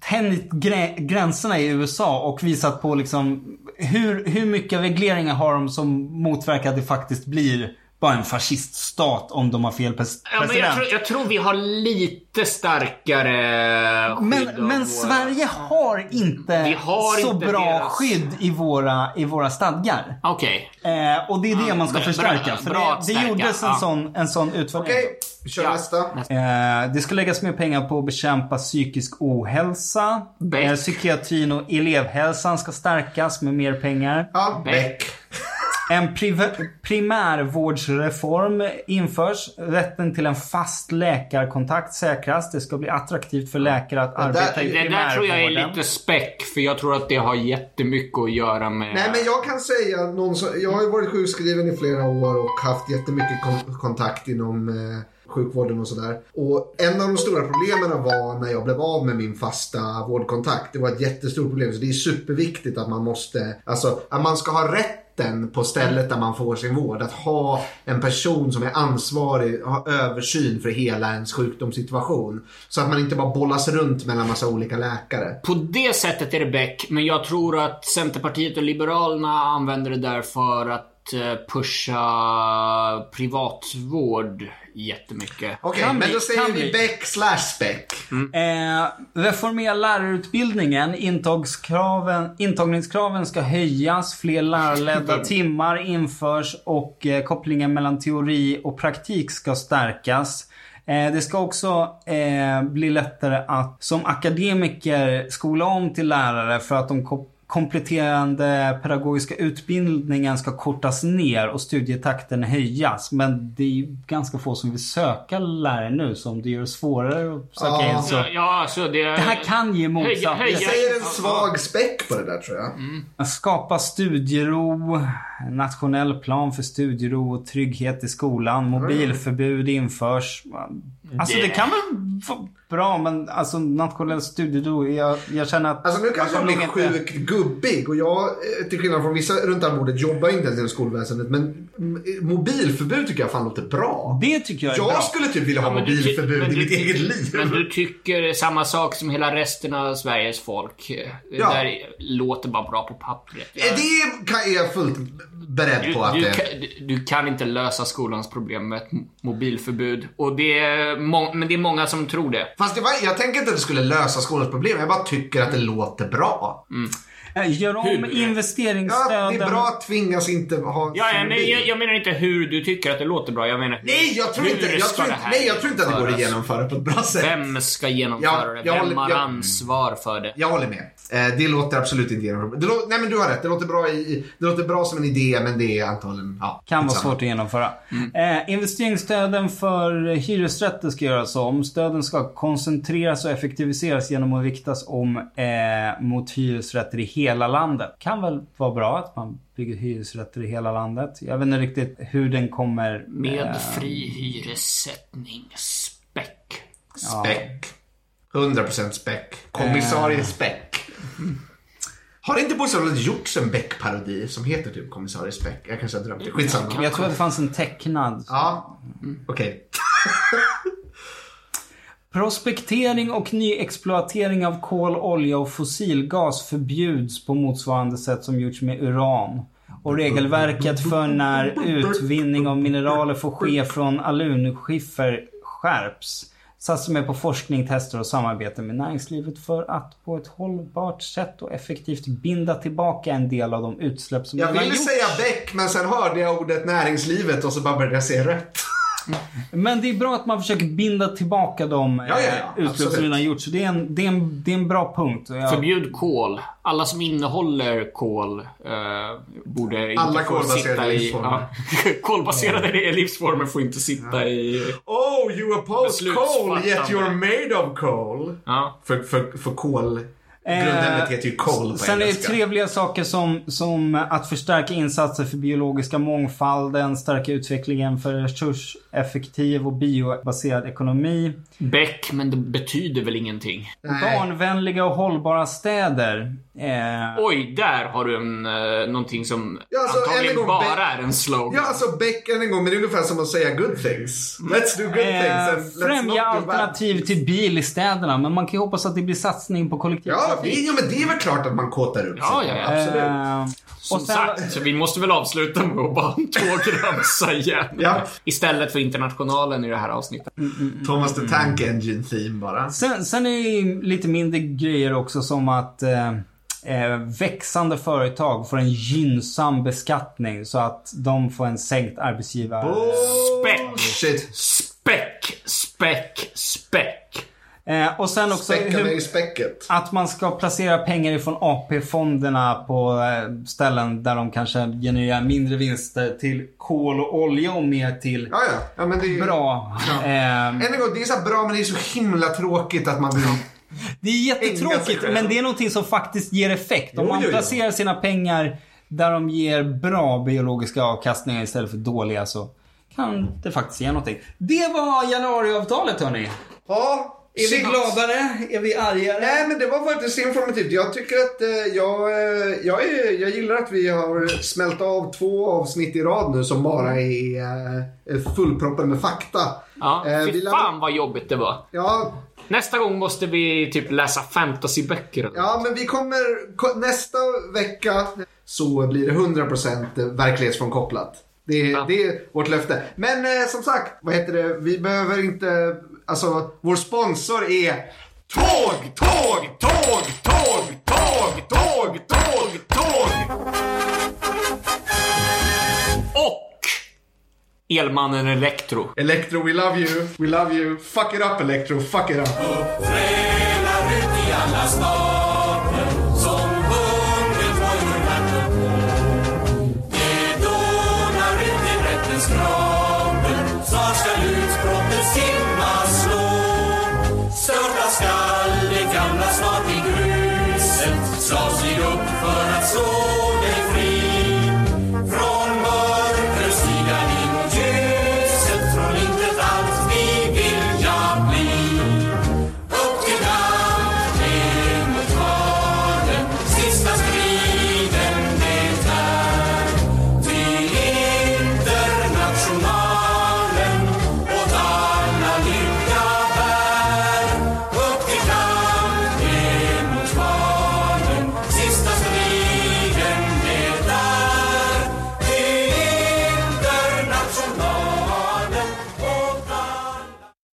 tänjt grä- gränserna i USA och visat på liksom hur, hur mycket regleringar har de som motverkar att det faktiskt blir bara en fasciststat om de har fel pres- Ja, men president. jag, tror, jag tror vi har lite starkare skydd Men, men våra- Sverige har inte Vi har så inte bra deras- skydd i våra, i våra stadgar. Okej. Eh, och det är det Ja, man ska bra- förstärka. för bra det, det gjordes en ja. sån, en sån utvärdering. Okej, vi kör Ja. nästa. Eh, det ska läggas mer pengar på att bekämpa psykisk ohälsa. Beck. Eh, psykiatrin och elevhälsan ska stärkas med mer pengar. Ja, Beck. En primärvårdsreform införs. Rätten till en fast läkarkontakt säkras. Det ska bli attraktivt för läkare att där- arbeta i Det där tror jag är primärvården. lite späck, för jag tror att det har jättemycket att göra med... Nej men jag kan säga, någon som, jag har ju varit sjukskriven i flera år och haft jättemycket kon- kontakt inom eh, sjukvården och sådär. Och en av de stora problemen var när jag blev av med min fasta vårdkontakt. Det var ett jättestort problem. Så det är superviktigt att man måste, alltså att man ska ha rätten på stället där man får sin vård. Att ha en person som är ansvarig, ha översyn för hela ens sjukdomssituation. Så att man inte bara bollas runt mellan massa olika läkare. På det sättet är det Beck, men jag tror att Centerpartiet och Liberalerna använder det där för att pusha privatvård jättemycket. Okej, Kan men då säger vi. Beck slash Beck. Eh, reformera lärarutbildningen. Intagskraven, intagningskraven ska höjas. Fler lärarledda timmar införs och eh, kopplingen mellan teori och praktik ska stärkas. Eh, det ska också eh, bli lättare att som akademiker skola om till lärare för att de kompletterande pedagogiska utbildningen ska kortas ner och studietakten höjas. Men det är ju ganska få som vill söka lärare nu som det gör det svårare att söka Ja. in. Så Ja, ja, alltså det... det här kan ge motsatt. Höja- höja- Jag säger en svag späck på det där tror jag. Skapa studiero, nationell plan för studiero och trygghet i skolan. Mobilförbud införs. Alltså det Det- kan väl bra, men alltså nationell studiero, jag, jag känner att... Alltså nu kanske jag blir sjukt gubbig och jag, eh, till skillnad från vissa runt det här bordet, jobbar inte ens inom skolväsendet. Men mm, mobilförbud tycker jag fan låter bra. Det tycker jag är Jag bra. skulle typ vilja ha ty- mobilförbud i mitt eget liv. Men du tycker samma sak som hela resten av Sveriges folk. Det Ja. där låter bara bra på pappret. Eh, Det kan, är jag fullt beredd Du, på att du, det kan, du- du kan inte lösa skolans problem med ett mobilförbud. Och det är må- men det är många som tror det. Fast var, jag tänker inte att det skulle lösa skolans problem. Jag bara tycker att det låter bra. Mm. Gör om Hur? Ja, det investeringsstöden. är bra att tvingas inte ha Ja, ja, men jag, jag menar inte hur du tycker att det låter bra. Jag menar Nej, jag tror inte, jag tror nej, jag tror inte att det går att genomföra på ett bra sätt. Vem ska genomföra Ja, det? jag Vem håller- har jag- ansvar för det? Jag håller med. Eh, det låter absolut inte genomförbart. Nej men du har rätt. Det låter, bra i, det låter bra som en idé men det är antagligen... Ja, Kan vara svårt att genomföra. Mm. Eh, investeringsstöden för hyresrätter ska göras om. Stöden ska koncentreras och effektiviseras genom att riktas om eh, mot hyresrätter i hela landet. Kan väl vara bra att man bygger hyresrätter i hela landet. Jag vet inte riktigt hur den kommer... Med eh, fri hyressättning. Späck. Späck. 100% späck. Kommissarie Späck. Har inte Bostadsrådet gjorts en Beck-parodi som heter typ Kommissarie Späck? Jag kanske har drömt det. Skitsamma. Jag tror att det fanns en tecknad. Ja, okej. Prospektering och nyexploatering av kol, olja och fossilgas förbjuds på motsvarande sätt som gjorts med uran. Och regelverket för när utvinning av mineraler får ske från alunskiffer skärps. Satsar med på forskning, tester och samarbete med näringslivet för att på ett hållbart sätt och effektivt binda tillbaka en del av de utsläpp som Jag ville säga Beck men sen hörde jag ordet näringslivet och så bara började jag se rött. Men det är bra att man försöker binda tillbaka de Ja, ja, ja. eh, utsläpp som redan gjorts. Så det är en, det är en, det är en bra punkt. Jag- Förbjud kol. Alla som innehåller kol eh, borde inte Alla få kolbaserade sitta i... Ja, kolbaserade livsformer får inte sitta i... Oh, you oppose coal yet you're made of coal. Ja. För, för, för kol... Eh, Grundämnet heter ju coal på Sen är det engelska. trevliga saker som, som att förstärka insatser för biologiska mångfalden, stärka utvecklingen för resurseffektiv och biobaserad ekonomi, Beck, men det betyder väl ingenting. Nej. barnvänliga och hållbara städer. Eh, Oj, där har du en, eh, någonting som Ja, alltså, antagligen en gång, bara Beck- är en slogan. Ja, alltså Beck än en gång, men det är ungefär som att säga good things. Let's do good things eh, and let's främja alternativ till bil i städerna, men man kan ju hoppas att det blir satsning på Ja, kollektivtrafik. det, ja, men det är väl klart att man kåtar upp Ja, sig. ja, ja. Absolut. Eh, Som sen- sagt, så vi måste väl avsluta med att bara tågramsa igen. Ja. Istället för Internationalen i det här avsnittet. Thomas the Tank Engine theme bara. Sen, sen är det ju lite mindre grejer också som att eh, växande företag får en gynnsam beskattning så att de får en sänkt arbetsgivare... Späck. Shit. Späck, späck, späck. Eh, och sen också hur, att man ska placera pengar ifrån AP-fonderna på eh, ställen där de kanske genererar mindre vinster till kol och olja och mer till Ja, ja. ja men det är, bra. Eh, Än en gång, det är så bra men det är så himla tråkigt att man vill... Det är jättetråkigt men det är någonting som faktiskt ger effekt. Om Jo, man jo, jo. placerar sina pengar där de ger bra biologiska avkastningar istället för dåliga så kan det faktiskt ge någonting. Det var januariavtalet hörni. Ja, Är vi gladare? Är vi argare? Nej, men det var faktiskt informativt. Jag tycker att eh, jag, eh, jag, är, jag gillar att vi har smält av två avsnitt i rad nu som bara är eh, fullproppade med fakta. Ja, Eh, fy vi lär- fan vad jobbigt det var. Ja, Nästa gång måste vi typ läsa fantasyböcker. ja, men vi kommer... ko- Nästa vecka så blir det 100% verklighetsfrånkopplat. Det, är- Ja. det är vårt löfte. Men eh, som sagt, vad heter det? Vi behöver inte... Alltså, vår sponsor är Tåg, tåg, tåg, tåg, tåg, tåg, tåg, tåg. Elmannen Elektro. Electro, we love you. We love you. Fuck it up, Electro. Fuck it up.